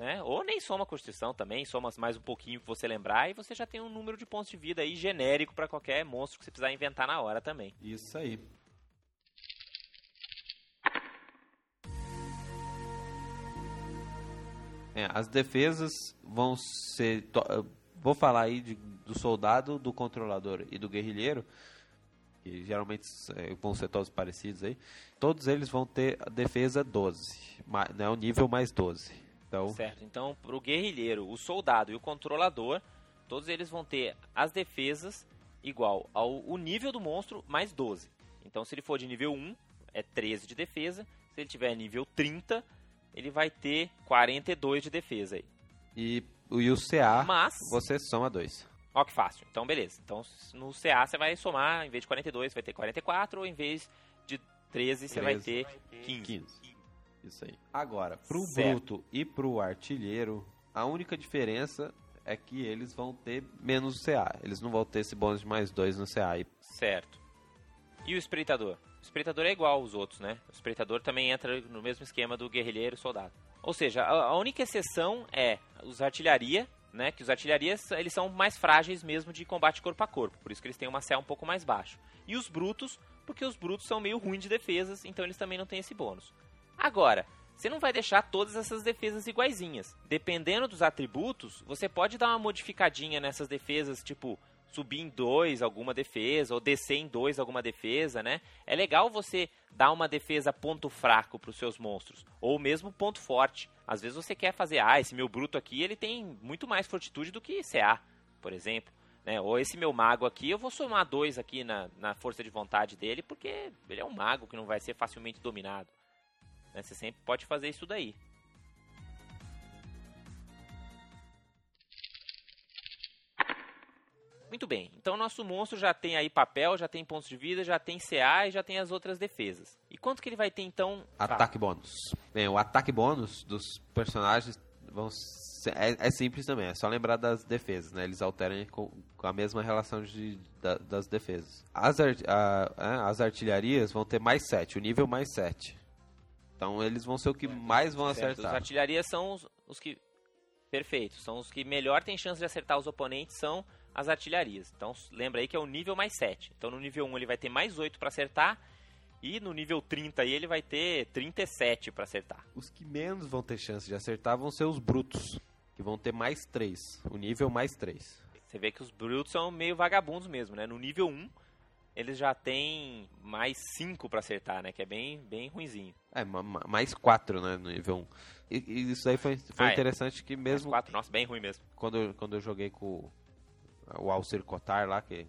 né? Ou nem soma a constituição também, soma mais um pouquinho que você lembrar e você já tem um número de pontos de vida aí genérico para qualquer monstro que você precisar inventar na hora também. Isso aí. É, as defesas vão ser. Vou falar aí de- do soldado, do controlador e do guerrilheiro, que geralmente é, vão ser todos parecidos aí. Todos eles vão ter defesa 12, ma- né, o nível mais 12. Então, Certo. Então, pro guerrilheiro, o soldado e o controlador, todos eles vão ter as defesas igual ao o nível do monstro mais 12. Então, se ele for de nível 1, é 13 de defesa. Se ele tiver nível 30, ele vai ter 42 de defesa aí. e, e o CA, Mas, você soma 2. ó que fácil. Então, beleza. Então, no CA você vai somar, em vez de 42, vai ter 44, ou em vez de 13, você vai 13. ter 15. 15. Isso aí. Agora, pro Certo. bruto e pro artilheiro, a única diferença é que eles vão ter menos CA. Eles não vão ter esse bônus de mais 2 no CA. Certo. E o espreitador? O espreitador é igual aos outros, né? O espreitador também entra no mesmo esquema do guerrilheiro e soldado. Ou seja, a, a única exceção é os artilharia, né? Que os artilharias, eles são mais frágeis mesmo de combate corpo a corpo, por isso que eles têm uma CA um pouco mais baixo. E os brutos, porque os brutos são meio ruins de defesas, então eles também não têm esse bônus. Agora, você não vai deixar todas essas defesas iguaizinhas. Dependendo dos atributos, você pode dar uma modificadinha nessas defesas, tipo subir em dois alguma defesa ou descer em dois alguma defesa, né? É legal você dar uma defesa ponto fraco para os seus monstros ou mesmo ponto forte. Às vezes você quer fazer, ah, esse meu bruto aqui ele tem muito mais fortitude do que CA, por exemplo. Né? Ou esse meu mago aqui, eu vou somar dois aqui na, na força de vontade dele, porque ele é um mago que não vai ser facilmente dominado. Né? Você sempre pode fazer isso daí. Muito bem, então nosso monstro já tem aí papel, já tem pontos de vida, já tem CA e já tem as outras defesas. E quanto que ele vai ter então? Ataque bônus. Bem, o ataque bônus dos personagens vão é, é, simples também, é só lembrar das defesas, né? Eles alteram com, com a mesma relação de, da, das defesas. As, a, a, as artilharias vão ter mais 7, o nível mais 7. Então eles vão ser o que mais vão certo. acertar. As artilharias são os, os que. Perfeito, são os que melhor têm chance de acertar os oponentes, são as artilharias. Então lembra aí que é o nível mais 7. Então no nível 1 ele vai ter mais 8 para acertar. E no nível 30 aí ele vai ter 37 para acertar. Os que menos vão ter chance de acertar vão ser os brutos, que vão ter mais 3. O nível mais 3. Você vê que os brutos são meio vagabundos mesmo, né? No nível 1 eles já têm mais 5 para acertar, né? Que é bem, bem ruinzinho. É, mais 4, né? No nível 1. E, e isso aí foi, foi ah, é. interessante é. que mesmo... Mais 4, nossa, bem ruim mesmo. Quando, quando eu joguei com o Alcir Cotar lá, que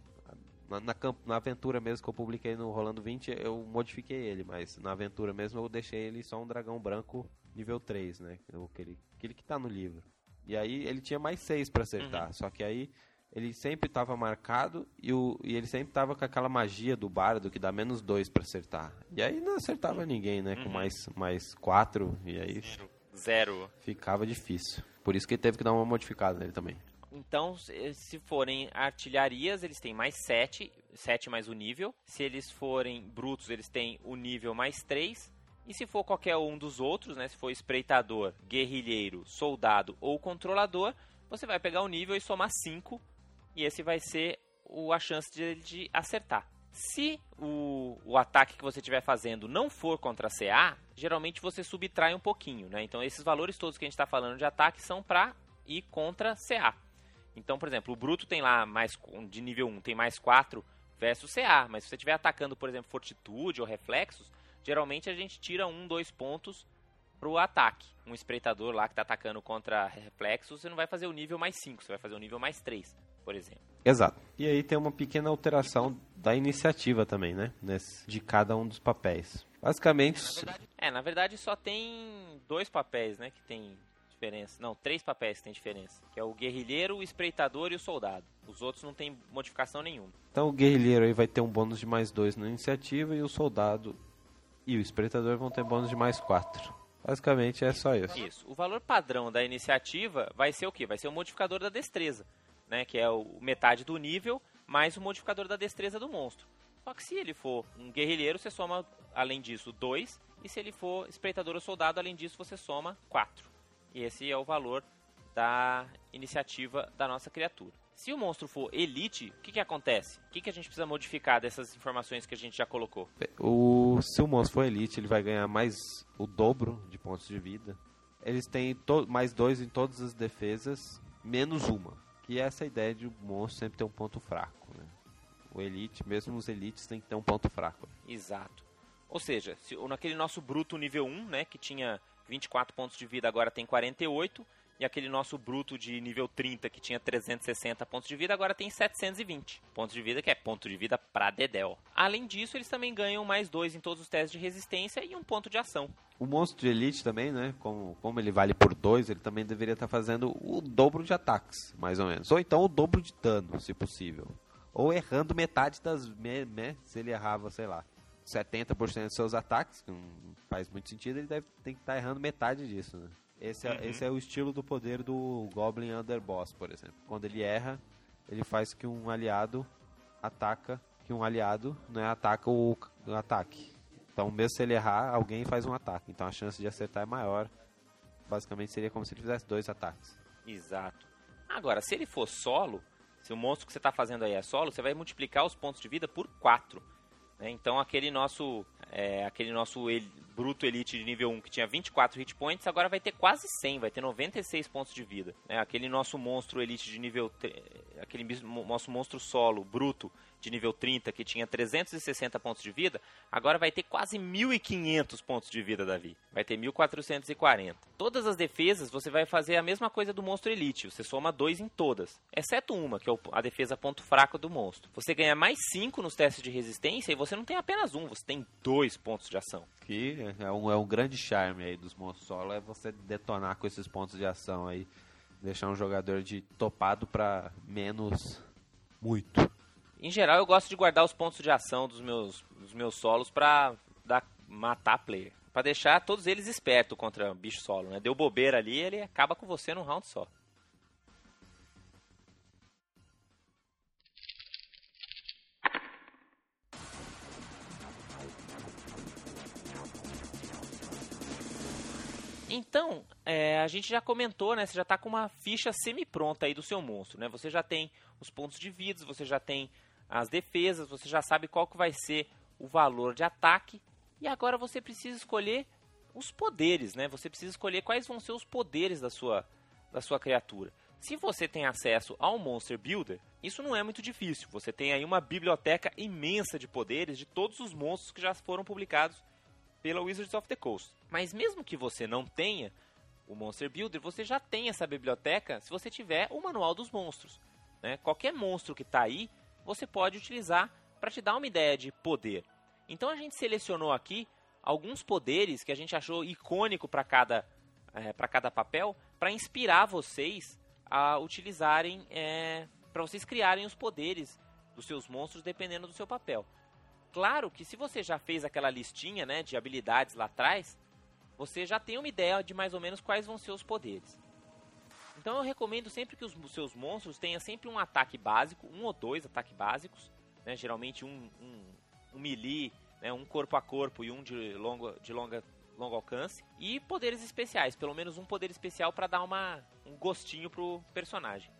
na, na, na, aventura mesmo que eu publiquei no Rolando 20, eu modifiquei ele, mas na aventura mesmo eu deixei ele só um dragão branco nível 3, né? Aquele, aquele que tá no livro. E aí ele tinha mais 6 para acertar, uhum. só que aí ele sempre estava marcado e, o, e ele sempre estava com aquela magia do bardo que dá menos 2 para acertar. E aí não acertava ninguém, né? Uhum. Com mais, mais 4 e aí... Zero. Zero. Ficava difícil. Por isso que ele teve que dar uma modificada nele também. Então, se forem artilharias, eles têm mais 7, 7 mais o nível. Se eles forem brutos, eles têm o nível mais 3. E se for qualquer um dos outros, né, se for espreitador, guerrilheiro, soldado ou controlador, você vai pegar o nível e somar 5. E esse vai ser o, a chance de, de acertar. Se o, o, ataque que você estiver fazendo não for contra CA, geralmente você subtrai um pouquinho. Né? Então, esses valores todos que a gente está falando de ataque são para ir contra CA. Então, por exemplo, o bruto tem lá mais de nível 1, tem mais 4 versus CA, mas se você estiver atacando, por exemplo, fortitude ou reflexos, geralmente a gente tira um, dois pontos pro ataque. Um espreitador lá que está atacando contra reflexos, você não vai fazer o nível mais 5, você vai fazer o nível mais 3, por exemplo. Exato. E aí tem uma pequena alteração da iniciativa também, né? Nesse, de cada um dos papéis. Basicamente. É na, verdade, é, na verdade só tem dois papéis, né? Que tem diferença. Não, três papéis que tem diferença. Que é o guerrilheiro, o espreitador e o soldado. Os outros não tem modificação nenhuma. Então o guerrilheiro aí vai ter um bônus de mais dois na iniciativa e o soldado e o espreitador vão ter bônus de mais quatro. Basicamente é só isso. Isso. O valor padrão da iniciativa vai ser o quê? Vai ser o modificador da destreza, né? Que é o metade do nível mais o modificador da destreza do monstro. Só que se ele for um guerrilheiro, você soma, além disso, dois. E se ele for espreitador ou soldado, além disso, você soma quatro. E esse é o valor da iniciativa da nossa criatura. Se o monstro for elite, o que, que acontece? O que, que a gente precisa modificar dessas informações que a gente já colocou? O, se o monstro for elite, ele vai ganhar mais o dobro de pontos de vida. Eles têm mais dois em todas as defesas, menos uma. É essa ideia de o monstro sempre ter um ponto fraco. Né? O elite, mesmo os elites, tem que ter um ponto fraco. Exato. Ou seja, se, naquele nosso bruto nível 1, né, que tinha 24 pontos de vida, agora tem 48. E aquele nosso bruto de nível 30, que tinha 360 pontos de vida, agora tem 720 pontos de vida, que é ponto de vida pra Dedel. Além disso, eles também ganham mais dois em todos os testes de resistência e um ponto de ação. O monstro de elite também, né? Como, como ele vale por dois, ele também deveria estar fazendo o dobro de ataques, mais ou menos. Ou então o dobro de dano, se possível. Ou errando metade das. Se ele errava, sei lá, 70% dos seus ataques, que não faz muito sentido, ele deve ter que estar tá errando metade disso, né? Esse é, uhum. esse é o estilo do poder do Goblin Underboss, por exemplo. Quando ele erra, ele faz que um aliado ataca, que um aliado né, ataca o, o ataque. Então, mesmo se ele errar, alguém faz um ataque. Então, a chance de acertar é maior. Basicamente, seria como se ele fizesse dois ataques. Exato. Agora, se ele for solo, se o monstro que você está fazendo aí é solo, você vai multiplicar os pontos de vida por 4. Né? Então aquele nosso, é, aquele nosso el bruto elite de nível 1 que tinha 24 hit points, agora vai ter quase 100, vai ter 96 pontos de vida. Né? Aquele nosso monstro elite de nível... aquele nosso monstro solo, bruto, de nível 30, que tinha 360 pontos de vida, agora vai ter quase 1.500 pontos de vida, Davi. Vai ter 1.440. Todas as defesas, você vai fazer a mesma coisa do monstro elite. Você soma 2 em todas. Exceto uma, que é a defesa ponto fraco do monstro. Você ganha mais 5 nos testes de resistência e você não tem apenas um, você tem dois pontos de ação. Que é um, é um grande charme aí dos monstros solo, é você detonar com esses pontos de ação aí. Deixar um jogador de topado para menos muito. Em geral, eu gosto de guardar os pontos de ação dos meus, dos meus solos pra dar, matar player. Pra deixar todos eles espertos contra bicho solo, né? Deu bobeira ali, ele acaba com você num round só. Então, é, a gente já comentou, né? Você já está com uma ficha semi-pronta aí do seu monstro, né? Você já tem os pontos de vida, você já tem as defesas, você já sabe qual que vai ser o valor de ataque. E agora você precisa escolher os poderes, né? Você precisa escolher quais vão ser os poderes da sua, da sua criatura. Se você tem acesso ao Monster Builder, isso não é muito difícil. Você tem aí uma biblioteca imensa de poderes de todos os monstros que já foram publicados pela Wizards of the Coast. Mas mesmo que você não tenha o Monster Builder, você já tem essa biblioteca se você tiver o Manual dos Monstros. Né? Qualquer monstro que está aí, você pode utilizar para te dar uma ideia de poder. Então a gente selecionou aqui alguns poderes que a gente achou icônico para cada, é, cada papel, para inspirar vocês a utilizarem, é, para vocês criarem os poderes dos seus monstros dependendo do seu papel. Claro que se você já fez aquela listinha né, de habilidades lá atrás, você já tem uma ideia de mais ou menos quais vão ser os poderes. Então eu recomendo sempre que os seus monstros tenham sempre um ataque básico, um ou dois ataques básicos, né? geralmente um, um, um melee, né? um corpo a corpo e um de, longo, de longa, longo alcance, e poderes especiais, pelo menos um poder especial para dar uma, um gostinho pro personagem.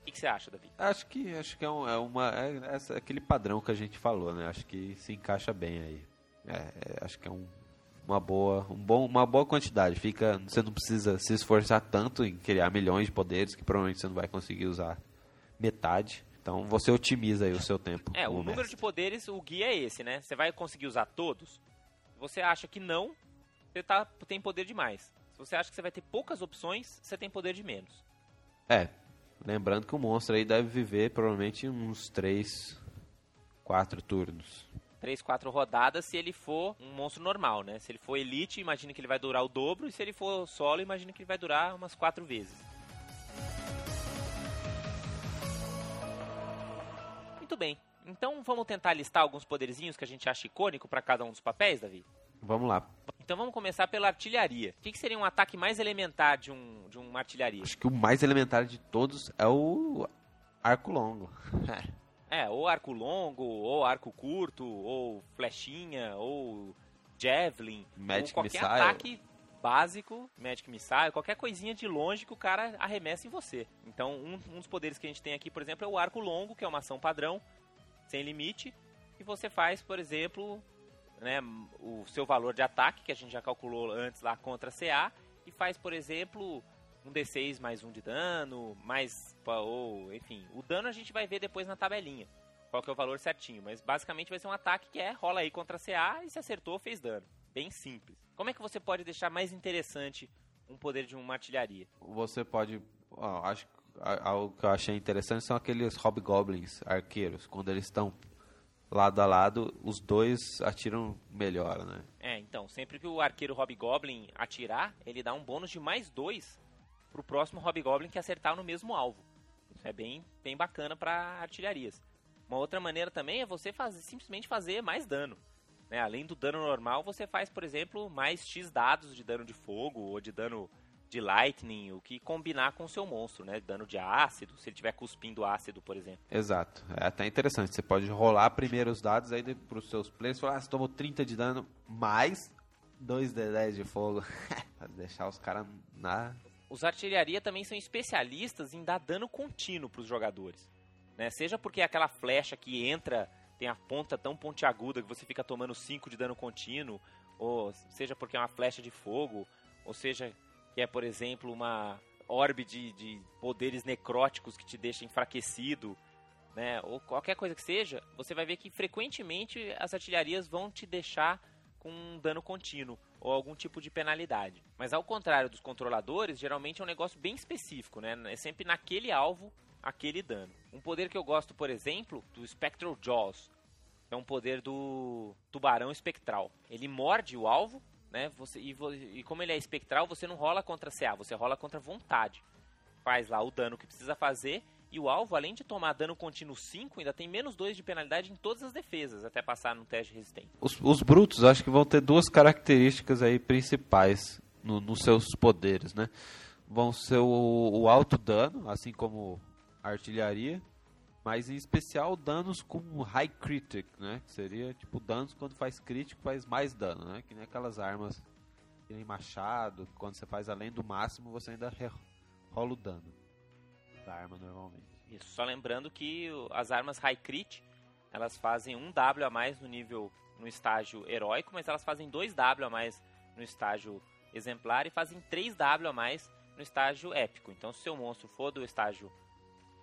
O que, que, você acha, Davi? Acho que acho que é, um, é uma é, é aquele padrão que a gente falou, né? Acho que se encaixa bem aí. É, é acho que é um uma boa, um bom, uma boa quantidade. Fica, você não precisa se esforçar tanto em criar milhões de poderes que provavelmente você não vai conseguir usar metade. Então você otimiza aí o seu tempo. É, o número mestre. de poderes, o guia é esse, né? Você vai conseguir usar todos. Você acha que não, você tá, tem poder demais. Se você acha que você vai ter poucas opções, você tem poder de menos. É, lembrando que o monstro aí deve viver provavelmente uns 3, 4 turnos. 3, 4 rodadas se ele for um monstro normal, né? Se ele for elite, imagina que ele vai durar o dobro, e se ele for solo, imagina que ele vai durar umas 4 vezes. Muito bem. Então vamos tentar listar alguns poderzinhos que a gente acha icônico para cada um dos papéis, Davi? Vamos lá. Então vamos começar pela artilharia. O que, que, seria um ataque mais elementar de, um, de uma artilharia? Acho que o mais elementar de todos é o arco longo. É, ou arco longo, ou arco curto, ou flechinha, ou javelin, Magic ou qualquer Missile. ataque básico, Magic Missile, qualquer coisinha de longe que o cara arremessa em você. Então, um, um dos poderes que a gente tem aqui, por exemplo, é o arco longo, que é uma ação padrão, sem limite, e você faz, por exemplo, né, o seu valor de ataque, que a gente já calculou antes lá contra CA, e faz, por exemplo, um D6 mais um de dano, mais. ou enfim. O dano a gente vai ver depois na tabelinha. Qual que é o valor certinho. Mas basicamente vai ser um ataque que é rola aí contra CA e se acertou, fez dano. Bem simples. Como é que você pode deixar mais interessante um poder de uma artilharia? Você pode. Acho algo que eu achei interessante são aqueles hobgoblins arqueiros. Quando eles estão lado a lado, os dois atiram melhor, né? É, então, sempre que o arqueiro hobgoblin atirar, ele dá um bônus de mais dois pro próximo Hobgoblin que acertar no mesmo alvo. Isso é bem, bem bacana para artilharias. Uma outra maneira também é você fazer, simplesmente fazer mais dano. Né? Além do dano normal, você faz, por exemplo, mais X dados de dano de fogo ou de dano de lightning, o que combinar com o seu monstro, né? Dano de ácido, se ele estiver cuspindo ácido, por exemplo. Exato. É até interessante. Você pode rolar primeiro os dados aí para os seus players falar, ah, você tomou 30 de dano mais 2 de 10 de fogo. deixar os caras na Os artilharia também são especialistas em dar dano contínuo para os jogadores. Né? Seja porque aquela flecha que entra tem a ponta tão pontiaguda que você fica tomando 5 de dano contínuo, ou seja porque é uma flecha de fogo, ou seja que é, por exemplo, uma orbe de, de poderes necróticos que te deixa enfraquecido, né? ou qualquer coisa que seja, você vai ver que frequentemente as artilharias vão te deixar com um dano contínuo ou algum tipo de penalidade. Mas ao contrário dos controladores, geralmente é um negócio bem específico, né? É sempre naquele alvo aquele dano. Um poder que eu gosto, por exemplo, do Spectral Jaws, é um poder do tubarão espectral. Ele morde o alvo, né? Você, e, e, como ele é espectral, você não rola contra CA, você rola contra vontade. Faz lá o dano que precisa fazer e o alvo, além de tomar dano contínuo 5, ainda tem menos 2 de penalidade em todas as defesas, até passar no teste de resistência. Os, os brutos acho que vão ter duas características aí principais no, nos seus poderes, né? Vão ser o, o alto dano, assim como artilharia, mas em especial danos com high critic, né? Que seria tipo danos quando faz crítico faz mais dano, né? Que nem aquelas armas que nem machado, quando você faz além do máximo você ainda rola o dano da arma normalmente. Isso, só lembrando que as armas high crit, elas fazem um W a mais no nível no estágio heróico, mas elas fazem 2 W a mais no estágio exemplar e fazem 3 W a mais no estágio épico. Então se o seu monstro for do estágio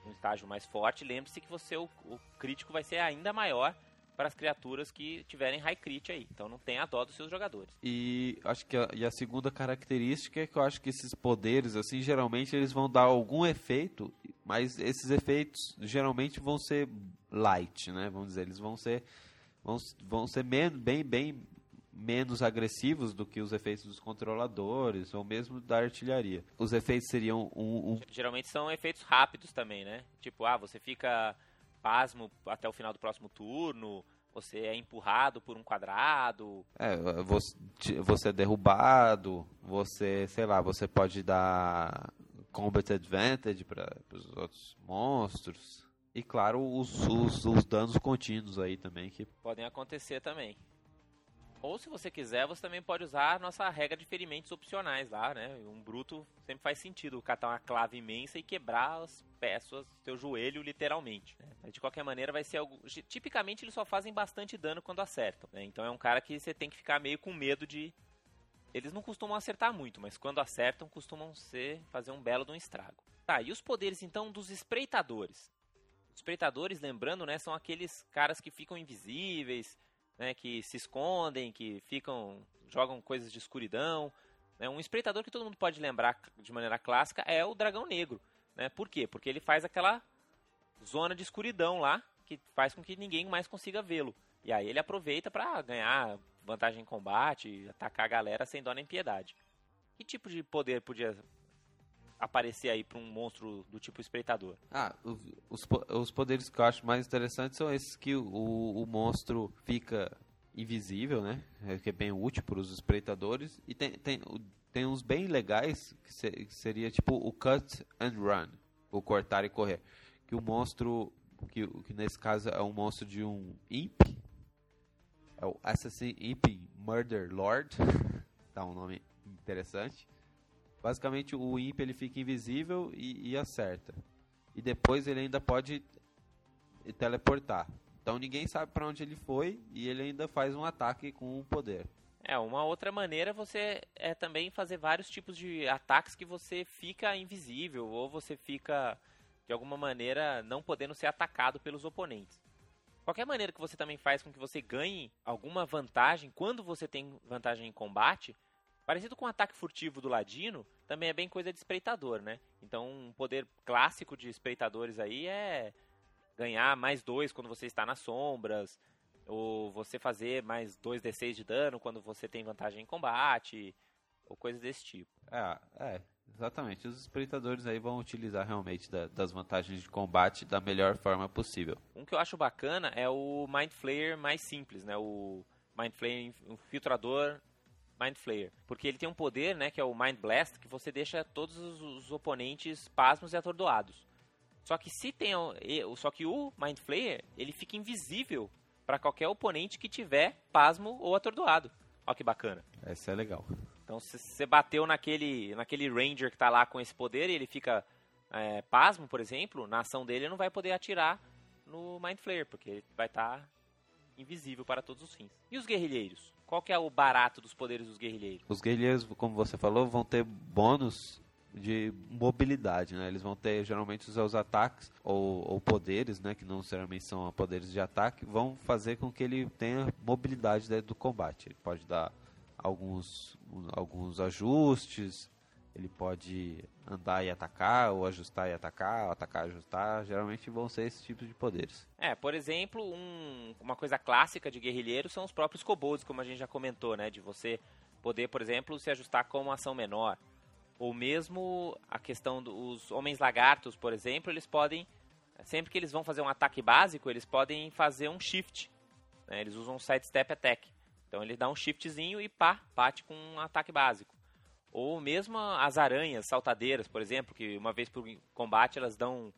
um estágio mais forte, lembre-se que você o, o, crítico vai ser ainda maior para as criaturas que tiverem high crit aí. Então não tenha dó dos seus jogadores. E acho que a, e a segunda característica é que eu acho que esses poderes assim geralmente eles vão dar algum efeito, mas esses efeitos geralmente vão ser light, né? Vamos dizer, eles vão ser vão, vão ser bem bem bem menos agressivos do que os efeitos dos controladores ou mesmo da artilharia. Os efeitos seriam um, um... Geralmente são efeitos rápidos também, né? Tipo, ah, você fica pasmo até o final do próximo turno, você é empurrado por um quadrado. É, você, você é derrubado, você, sei lá, você pode dar combat advantage para os outros monstros. E claro, os, os, os danos contínuos aí também que podem acontecer também. Ou se você quiser, você também pode usar a nossa regra de ferimentos opcionais lá, né? Um bruto sempre faz sentido catar uma clave imensa e quebrar as peças seu joelho, literalmente. Né? Mas de qualquer maneira, vai ser algo. Tipicamente, eles só fazem bastante dano quando acertam. Né? Então é um cara que você tem que ficar meio com medo de. Eles não costumam acertar muito, mas quando acertam, costumam ser fazer um belo de um estrago. Tá, e os poderes então dos espreitadores? Os espreitadores, lembrando, né, são aqueles caras que ficam invisíveis, né, que se escondem, que ficam jogam coisas de escuridão. Né? Um espreitador que todo mundo pode lembrar de maneira clássica é o dragão negro. Né? Por quê? Porque ele faz aquela zona de escuridão lá que faz com que ninguém mais consiga vê-lo. E aí ele aproveita para ganhar vantagem em combate, atacar a galera sem dó nem piedade. Que tipo de poder podia aparecer aí para um monstro do tipo espreitador? Ah, os, os poderes que eu acho mais interessantes são esses que o, o monstro fica invisível, né? É, que é bem útil para os espreitadores. E tem, tem, tem uns bem legais que, se, que seria tipo o cut and run, o cortar e correr. Que o monstro, que, que nesse caso é um monstro de um imp, é o Assassin Imp Murder Lord, tá um nome interessante. Basicamente o imp ele fica invisível e, e acerta. E depois ele ainda pode teleportar. Então ninguém sabe para onde ele foi e ele ainda faz um ataque com o poder. É, uma outra maneira você é também fazer vários tipos de ataques que você fica invisível ou você fica de alguma maneira não podendo ser atacado pelos oponentes. Qualquer maneira que você também faz com que você ganhe alguma vantagem quando você tem vantagem em combate, Parecido com o ataque furtivo do Ladino, também é bem coisa de espreitador, né? Então, um poder clássico de espreitadores aí é ganhar mais dois quando você está nas sombras, ou você fazer mais 2d6 de dano quando você tem vantagem em combate, ou coisas desse tipo. É, é, exatamente. Os espreitadores aí vão utilizar realmente da, das vantagens de combate da melhor forma possível. Um que eu acho bacana é o Mind Flayer mais simples, né? O Mind Flayer Infiltrador Mind Flayer. Porque ele tem um poder, né, que é o Mind Blast, que você deixa todos os oponentes pasmos e atordoados. Só que se tem só que o Mind Flayer, ele fica invisível para qualquer oponente que tiver pasmo ou atordoado. Olha que bacana. Esse é legal. Então, se você bateu naquele, naquele Ranger que tá lá com esse poder e ele fica é, pasmo, por exemplo, na ação dele ele não vai poder atirar no Mind Flayer, porque ele vai estar tá invisível para todos os fins. E os guerrilheiros? Qual que é o barato dos poderes dos guerrilheiros? Os guerrilheiros, como você falou, vão ter bônus de mobilidade, né? Eles vão ter geralmente os seus ataques ou, ou, poderes, né? Que não necessariamente são poderes de ataque, vão fazer com que ele tenha mobilidade dentro do combate. Ele pode dar alguns, alguns ajustes, ele pode andar e atacar, ou ajustar e atacar, ou atacar e ajustar. Geralmente vão ser esse tipo de poderes. É, por exemplo, um, uma coisa clássica de guerrilheiro são os próprios kobolds, como a gente já comentou, né? De você poder, por exemplo, se ajustar com uma ação menor. Ou mesmo a questão dos homens lagartos, por exemplo, eles podem, sempre que eles vão fazer um ataque básico, eles podem fazer um shift. Né? Eles usam um sidestep attack. Então ele dá um shiftzinho e pá, bate com um ataque básico. Ou mesmo as aranhas saltadeiras, por exemplo, que uma vez por combate elas dão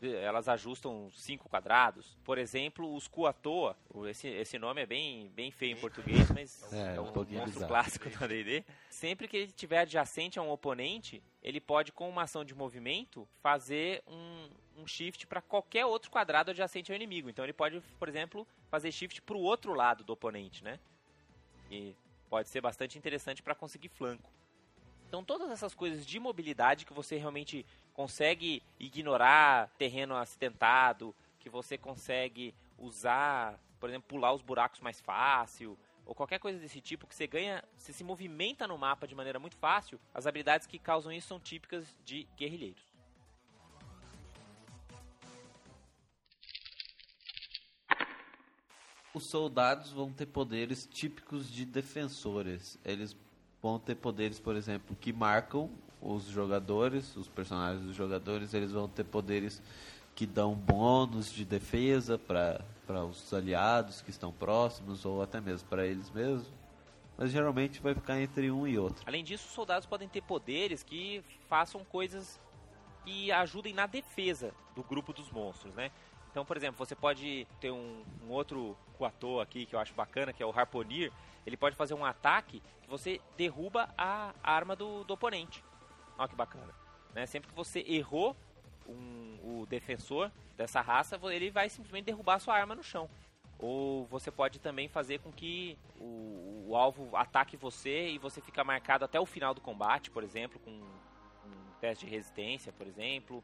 elas ajustam cinco quadrados. Por exemplo, os Kuatoa, esse, esse nome é bem, bem feio em português, mas é, é um, monstro clássico do AD&D. Sempre que ele estiver adjacente a um oponente, ele pode, com uma ação de movimento, fazer um, um shift para qualquer outro quadrado adjacente ao inimigo. Então ele pode, por exemplo, fazer shift para o outro lado do oponente, né? E pode ser bastante interessante para conseguir flanco. Então todas essas coisas de mobilidade que você realmente consegue ignorar terreno acidentado, que você consegue usar, por exemplo, pular os buracos mais fácil, ou qualquer coisa desse tipo que você ganha, você se movimenta no mapa de maneira muito fácil, as habilidades que causam isso são típicas de guerrilheiros. Os soldados vão ter poderes típicos de defensores. Eles vão ter poderes, por exemplo, que marcam os jogadores, os personagens dos jogadores, eles vão ter poderes que dão bônus de defesa para os aliados que estão próximos ou até mesmo para eles mesmos. Mas geralmente vai ficar entre um e outro. Além disso, os soldados podem ter poderes que façam coisas que ajudem na defesa do grupo dos monstros, né? Então, por exemplo, você pode ter um, um outro Kuato aqui que eu acho bacana, que é o Harponir. Ele pode fazer um ataque que você derruba a arma do, do oponente. Olha que bacana. Né? Sempre que você errou um, o defensor dessa raça, ele vai simplesmente derrubar a sua arma no chão. Ou você pode também fazer com que o, o alvo ataque você e você fica marcado até o final do combate, por exemplo, com um teste de resistência, por exemplo.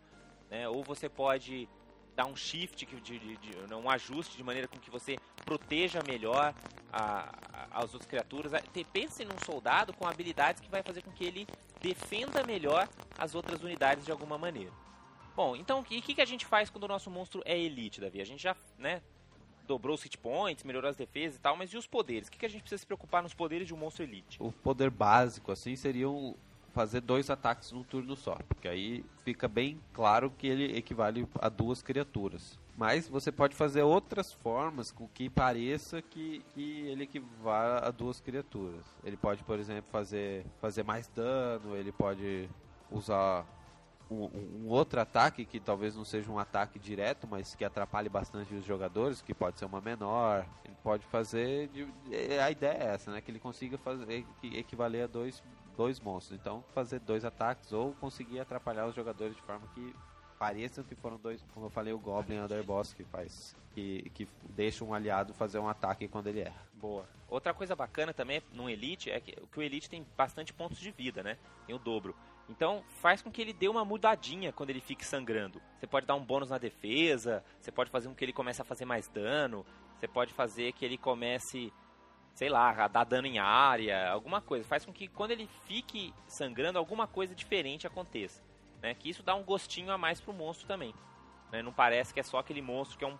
Né? Ou você pode dar um shift, de, de, de, um ajuste de maneira com que você proteja melhor a, a, as outras criaturas. Pense num soldado com habilidades que vai fazer com que ele defenda melhor as outras unidades de alguma maneira. Bom, então o que, que a gente faz quando o nosso monstro é elite, Davi? A gente já, né, dobrou os hit points, melhorou as defesas e tal, mas e os poderes? O que, que a gente precisa se preocupar nos poderes de um monstro elite? O poder básico, assim, seria um, fazer dois ataques num turno só, porque aí fica bem claro que ele equivale a duas criaturas. Mas você pode fazer outras formas com que pareça que, que ele equivale a duas criaturas. Ele pode, por exemplo, fazer, fazer mais dano, ele pode usar um, um, outro ataque que talvez não seja um ataque direto, mas que atrapalhe bastante os jogadores, que pode ser uma menor. Ele pode fazer. De, a ideia é essa, né? Que ele consiga fazer equivaler a dois dois monstros. Então, fazer dois ataques ou conseguir atrapalhar os jogadores de forma que pareçam que foram dois, como eu falei, o Goblin Underboss que faz, que, que deixa um aliado fazer um ataque quando ele erra. Boa. Outra coisa bacana também no Elite é que, que o Elite tem bastante pontos de vida, né? Tem o dobro. Então faz com que ele dê uma mudadinha quando ele fique sangrando. Você pode dar um bônus na defesa, você pode fazer com que ele comece a fazer mais dano, você pode fazer que ele comece sei lá, dar dano em área, alguma coisa. Faz com que quando ele fique sangrando, alguma coisa diferente aconteça. Né? Que isso dá um gostinho a mais pro monstro também. Né? Não parece que é só aquele monstro que é um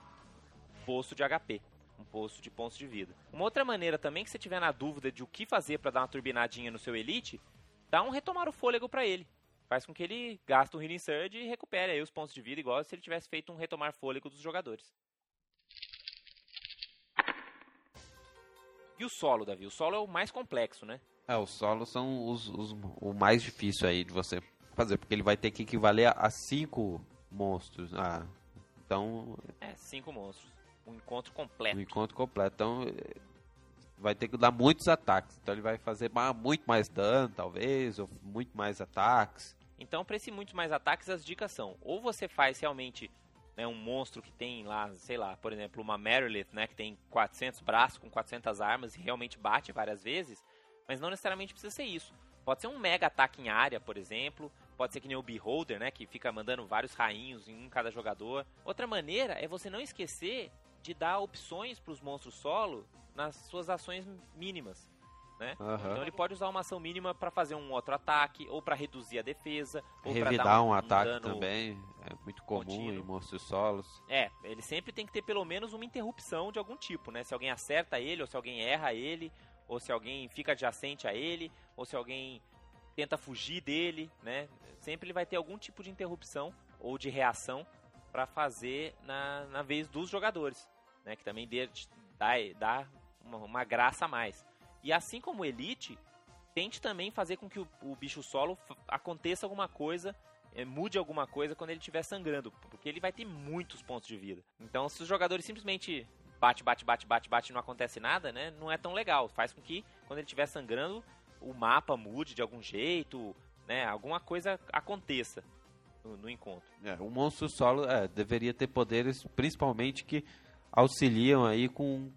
posto de HP. Um posto de pontos de vida. Uma outra maneira também que você tiver na dúvida de o que fazer para dar uma turbinadinha no seu Elite, dá um retomar o fôlego para ele. Faz com que ele gaste um Healing Surge e recupere aí os pontos de vida, igual se ele tivesse feito um retomar fôlego dos jogadores. E o solo, Davi? O solo é o mais complexo, né? É, os solos são os, os, o mais difícil aí de você fazer, porque ele vai ter que equivaler a cinco monstros. Ah, então. É, cinco monstros. Um encontro completo. Um encontro completo. Então, vai ter que dar muitos ataques. Então ele vai fazer muito mais dano, talvez, ou muito mais ataques. Então, para esse muito mais ataques, as dicas são: ou você faz realmente né, um monstro que tem lá, sei lá, por exemplo, uma Merilith, né, que tem 400 braços com 400 armas e realmente bate várias vezes, mas não necessariamente precisa ser isso. Pode ser um mega ataque em área, por exemplo. Pode ser que nem o Beholder, né, que fica mandando vários rainhos em um cada jogador. Outra maneira é você não esquecer de dar opções para os monstros solo nas suas ações mínimas. Né? Aham. Então ele pode usar uma ação mínima para fazer um outro ataque, ou para reduzir a defesa, ou para dar um, ataque dano- também é muito comum contínuo. em monstros solos. É, ele sempre tem que ter pelo menos uma interrupção de algum tipo, né? Se alguém acerta ele, ou se alguém erra ele, ou se alguém fica adjacente a ele, ou se alguém tenta fugir dele, né? Sempre ele vai ter algum tipo de interrupção ou de reação para fazer na, na vez dos jogadores, né? Que também dê, dá, dá uma, uma graça a mais. E assim como Elite, tente também fazer com que o, o bicho solo aconteça alguma coisa, eh, mude alguma coisa quando ele estiver sangrando, porque ele vai ter muitos pontos de vida. Então, se os jogadores simplesmente bate, bate, bate, bate, bate não acontece nada, né? Não é tão legal. Faz com que quando ele estiver sangrando, o mapa mude de algum jeito, né? Alguma coisa aconteça no, no encontro. É, o monstro solo é, deveria ter poderes, principalmente que auxiliam aí com,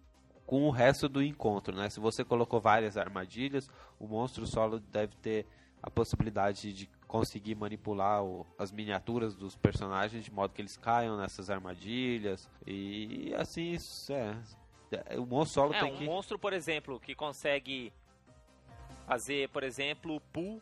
com o resto do encontro, né? Se você colocou várias armadilhas, o monstro solo deve ter a possibilidade de conseguir manipular o- as miniaturas dos personagens de modo que eles caiam nessas armadilhas e assim isso é. é, O monstro solo É, tem um que monstro, por exemplo, que consegue fazer, por exemplo, pull,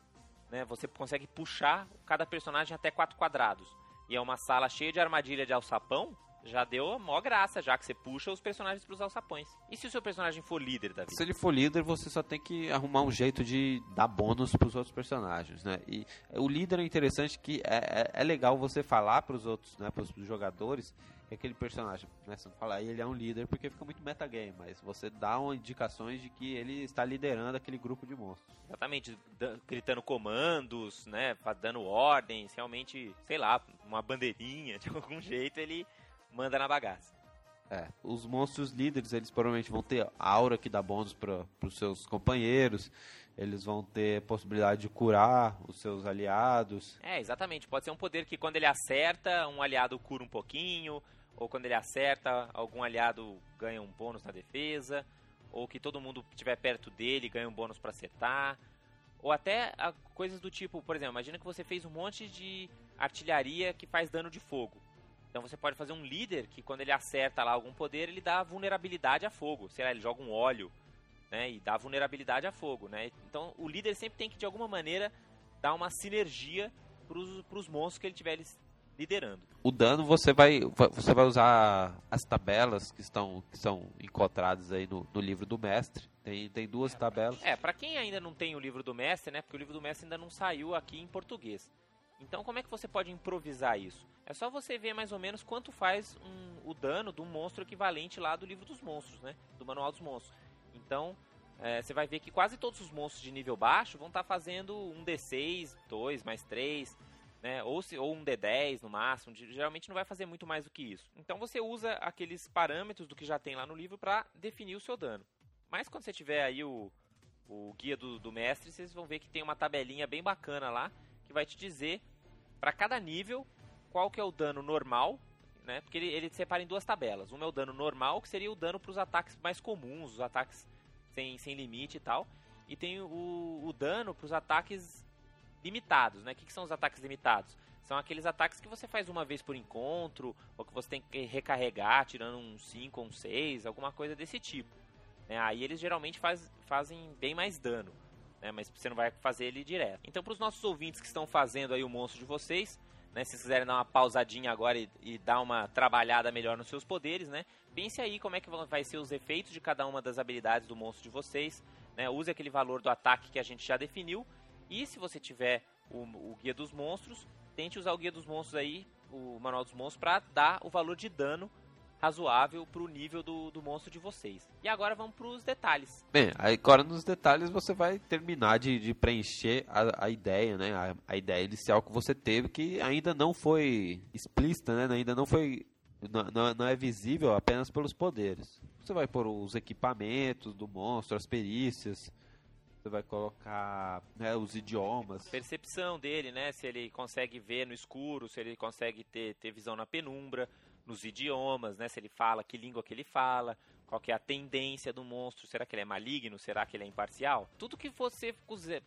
né? Você consegue puxar cada personagem até quatro quadrados. E é uma sala cheia de armadilha de alçapão, já deu a maior graça, já que você puxa os personagens pros alçapões. E se o seu personagem for líder, Davi? Se ele for líder, você só tem que arrumar um jeito de dar bônus para os outros personagens, né? E o líder é interessante que é, é, é legal você falar para os outros, né, para os jogadores, que aquele personagem, né, você não fala, ele é um líder porque fica muito metagame, mas você dá indicações de que ele está liderando aquele grupo de monstros. Exatamente, gritando comandos, né? Dando ordens, realmente, sei lá, uma bandeirinha, de algum jeito ele manda na bagaça. É, os monstros líderes, eles provavelmente vão ter aura que dá bônus para os seus companheiros, eles vão ter possibilidade de curar os seus aliados. É, exatamente. Pode ser um poder que quando ele acerta, um aliado cura um pouquinho, ou quando ele acerta, algum aliado ganha um bônus na defesa, ou que todo mundo que estiver perto dele ganha um bônus pra acertar. Ou até coisas do tipo, por exemplo, imagina que você fez um monte de artilharia que faz dano de fogo. Então você pode fazer um líder que quando ele acerta lá algum poder, ele dá vulnerabilidade a fogo. Sei lá, ele joga um óleo, né, e dá vulnerabilidade a fogo, né? Então o líder sempre tem que de alguma maneira dar uma sinergia pros, pros monstros que ele estiver lis- liderando. O dano você vai va- você vai usar as tabelas que estão que são encontradas aí no, no livro do mestre. Tem, tem duas tabelas. É, pra quem ainda não tem o livro do mestre, né? Porque o livro do mestre ainda não saiu aqui em português. Então, como é que você pode improvisar isso? É só você ver mais ou menos quanto faz um- o dano de um monstro equivalente lá do livro dos monstros, né? Do manual dos monstros. Então, é, você vai ver que quase todos os monstros de nível baixo vão estar fazendo um D6, 2 mais 3, né? Ou, se, ou um D10 no máximo. geralmente não vai fazer muito mais do que isso. Então, você usa aqueles parâmetros do que já tem lá no livro para definir o seu dano. Mas quando você tiver aí o, o guia do, do mestre, vocês vão ver que tem uma tabelinha bem bacana lá que vai te dizer para cada nível qual que é o dano normal, né? Porque ele, ele separa em duas tabelas. Uma é o dano normal, que seria o dano para os ataques mais comuns, os ataques sem, sem limite e tal. E tem o, o dano para os ataques limitados, né? O que, que são os ataques limitados? São aqueles ataques que você faz uma vez por encontro, ou que você tem que recarregar, tirando um 5 ou um 6, alguma coisa desse tipo. né? Aí eles geralmente faz, fazem bem mais dano, né? mas você não vai fazer ele direto. Então, para os nossos ouvintes que estão fazendo aí o monstro de vocês, né? se vocês quiserem dar uma pausadinha agora e, e dar uma trabalhada melhor nos seus poderes, né? pense aí como é que vai ser os efeitos de cada uma das habilidades do monstro de vocês. Né? Use aquele valor do ataque que a gente já definiu. E se você tiver o, o guia dos monstros, tente usar o guia dos monstros aí, o manual dos monstros, para dar o valor de dano razoável pro nível do, do monstro de vocês. E agora vamos pros detalhes. Bem, agora nos detalhes você vai terminar de, de preencher a, a ideia, né? A, a ideia inicial que você teve, que ainda não foi explícita, né? Ainda não foi não, não, não é visível apenas pelos poderes. Você vai pôr os equipamentos do monstro, as perícias, você vai colocar né, os idiomas. Percepção dele, né? Se ele consegue ver no escuro, se ele consegue ter, ter visão na penumbra, nos idiomas, né? Se ele fala, que língua que ele fala, qual que é a tendência do monstro, será que ele é maligno, será que ele é imparcial? Tudo que você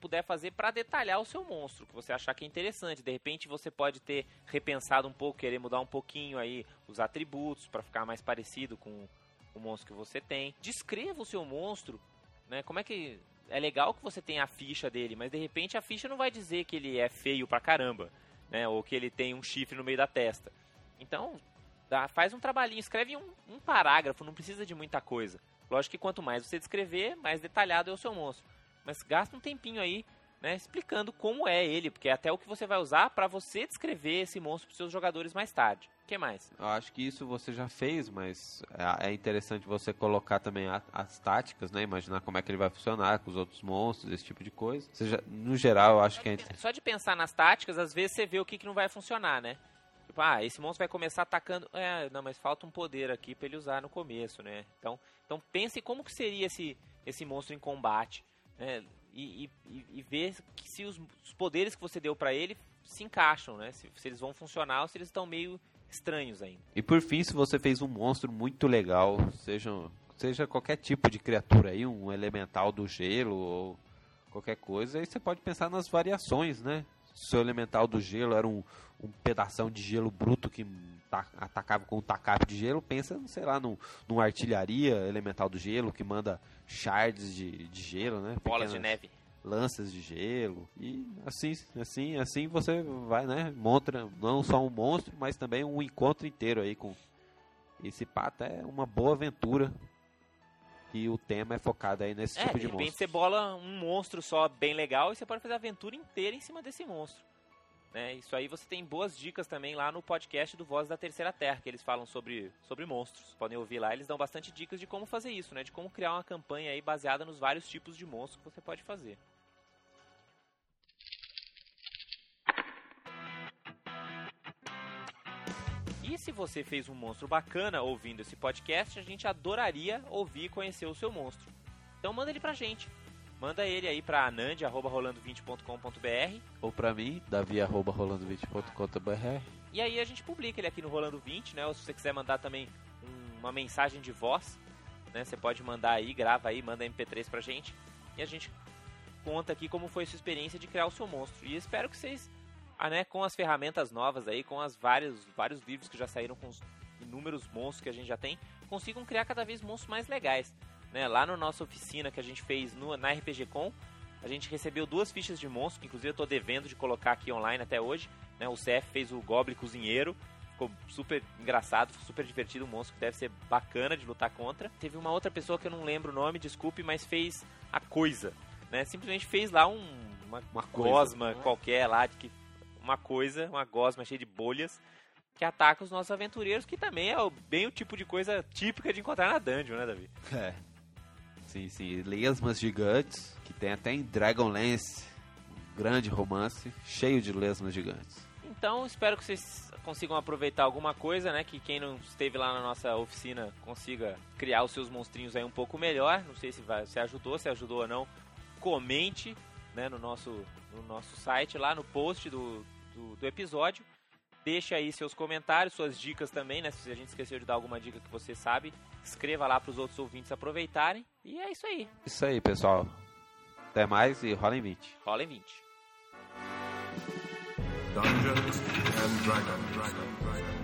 puder fazer para detalhar o seu monstro, que você achar que é interessante. De repente você pode ter repensado um pouco, querer mudar um pouquinho aí os atributos para ficar mais parecido com o monstro que você tem. Descreva o seu monstro, né? Como é que é legal que você tenha a ficha dele, mas de repente a ficha não vai dizer que ele é feio pra caramba, né? Ou que ele tem um chifre no meio da testa. Então, dá, faz um trabalhinho, escreve um, um parágrafo, não precisa de muita coisa. Lógico que quanto mais você descrever, mais detalhado é o seu monstro. Mas gasta um tempinho aí, né, explicando como é ele, porque é até o que você vai usar para você descrever esse monstro para seus jogadores mais tarde. O que mais? Eu acho que isso você já fez, mas é, é interessante você colocar também as táticas, né? Imaginar como é que ele vai funcionar com os outros monstros, esse tipo de coisa. Seja, no geral, eu acho só que é... Só de pensar nas táticas, às vezes você vê o que, que não vai funcionar, né? Tipo, ah, esse monstro vai começar atacando. É, não, mas falta um poder aqui para ele usar no começo, né? Então, então pense como que seria esse, esse monstro em combate, né? E, e, e ver se os, os poderes que você deu para ele se encaixam, né? Se, se, eles vão funcionar ou se eles estão meio estranhos ainda. E por fim, se você fez um monstro muito legal, seja, seja qualquer tipo de criatura aí, um elemental do gelo ou qualquer coisa, aí você pode pensar nas variações, né? Seu elemental do gelo era um, um pedação de gelo bruto que ta, atacava com um tacape de gelo, pensa, sei lá, num, num artilharia elemental do gelo que manda shards de, de gelo, né? Bolas de neve. Lanças de gelo. E assim, assim, assim você vai, né? Monta não só um monstro, mas também um encontro inteiro aí com. Esse pato é uma boa aventura que o tema é focado aí nesse é, tipo de, de repente monstro. você bola um monstro só bem legal e você pode fazer a aventura inteira em cima desse monstro. Né? Isso aí você tem boas dicas também lá no podcast do Voz da Terceira Terra, que eles falam sobre, sobre monstros. Podem ouvir lá, eles dão bastante dicas de como fazer isso, né? De como criar uma campanha aí baseada nos vários tipos de monstros que você pode fazer. E se você fez um monstro bacana ouvindo esse podcast, a gente adoraria ouvir e conhecer o seu monstro. Então manda ele pra gente. Manda ele aí pra anand.rolando20.com.br Ou pra mim, davi.rolando20.com.br E aí a gente publica ele aqui no Rolando 20, né? Ou se você quiser mandar também um, uma mensagem de voz, né? Você pode mandar aí, grava aí, manda MP3 pra gente. E a gente conta aqui como foi a sua experiência de criar o seu monstro. E espero que vocês ah, né, com as ferramentas novas aí, com as vários, vários livros que já saíram com os inúmeros monstros que a gente já tem, consigam criar cada vez monstros mais legais. Né? Lá na nossa oficina que a gente fez no, na RPG Com, a gente recebeu duas fichas de monstro, que inclusive eu estou devendo de colocar aqui online até hoje. Né? O CF fez o Goblin Cozinheiro, ficou super engraçado, super divertido, um monstro que deve ser bacana de lutar contra. Teve uma outra pessoa que eu não lembro o nome, desculpe, mas fez a coisa. Né? Simplesmente fez lá um, uma, uma gosma qualquer lá, de que uma coisa, uma gosma cheia de bolhas, que ataca os nossos aventureiros, que também é bem o tipo de coisa típica de encontrar na dungeon, né, Davi? É. Sim, sim. Lesmas gigantes, que tem até em Dragonlance, um grande romance, cheio de lesmas gigantes. Então, espero que vocês consigam aproveitar alguma coisa, né? Que quem não esteve lá na nossa oficina consiga criar os seus monstrinhos aí um pouco melhor. Não sei se, vai, se ajudou, se ajudou ou não. Comente né, no, nosso, no nosso site, lá no post do, do, do episódio. Deixa aí seus comentários, suas dicas também, né? Se a gente esqueceu de dar alguma dica que você sabe, escreva lá para os outros ouvintes aproveitarem. E é isso aí. Isso aí, pessoal. Até mais e rola em 20. Rola em 20. Dungeons and Dragons. Dragon, Dragon.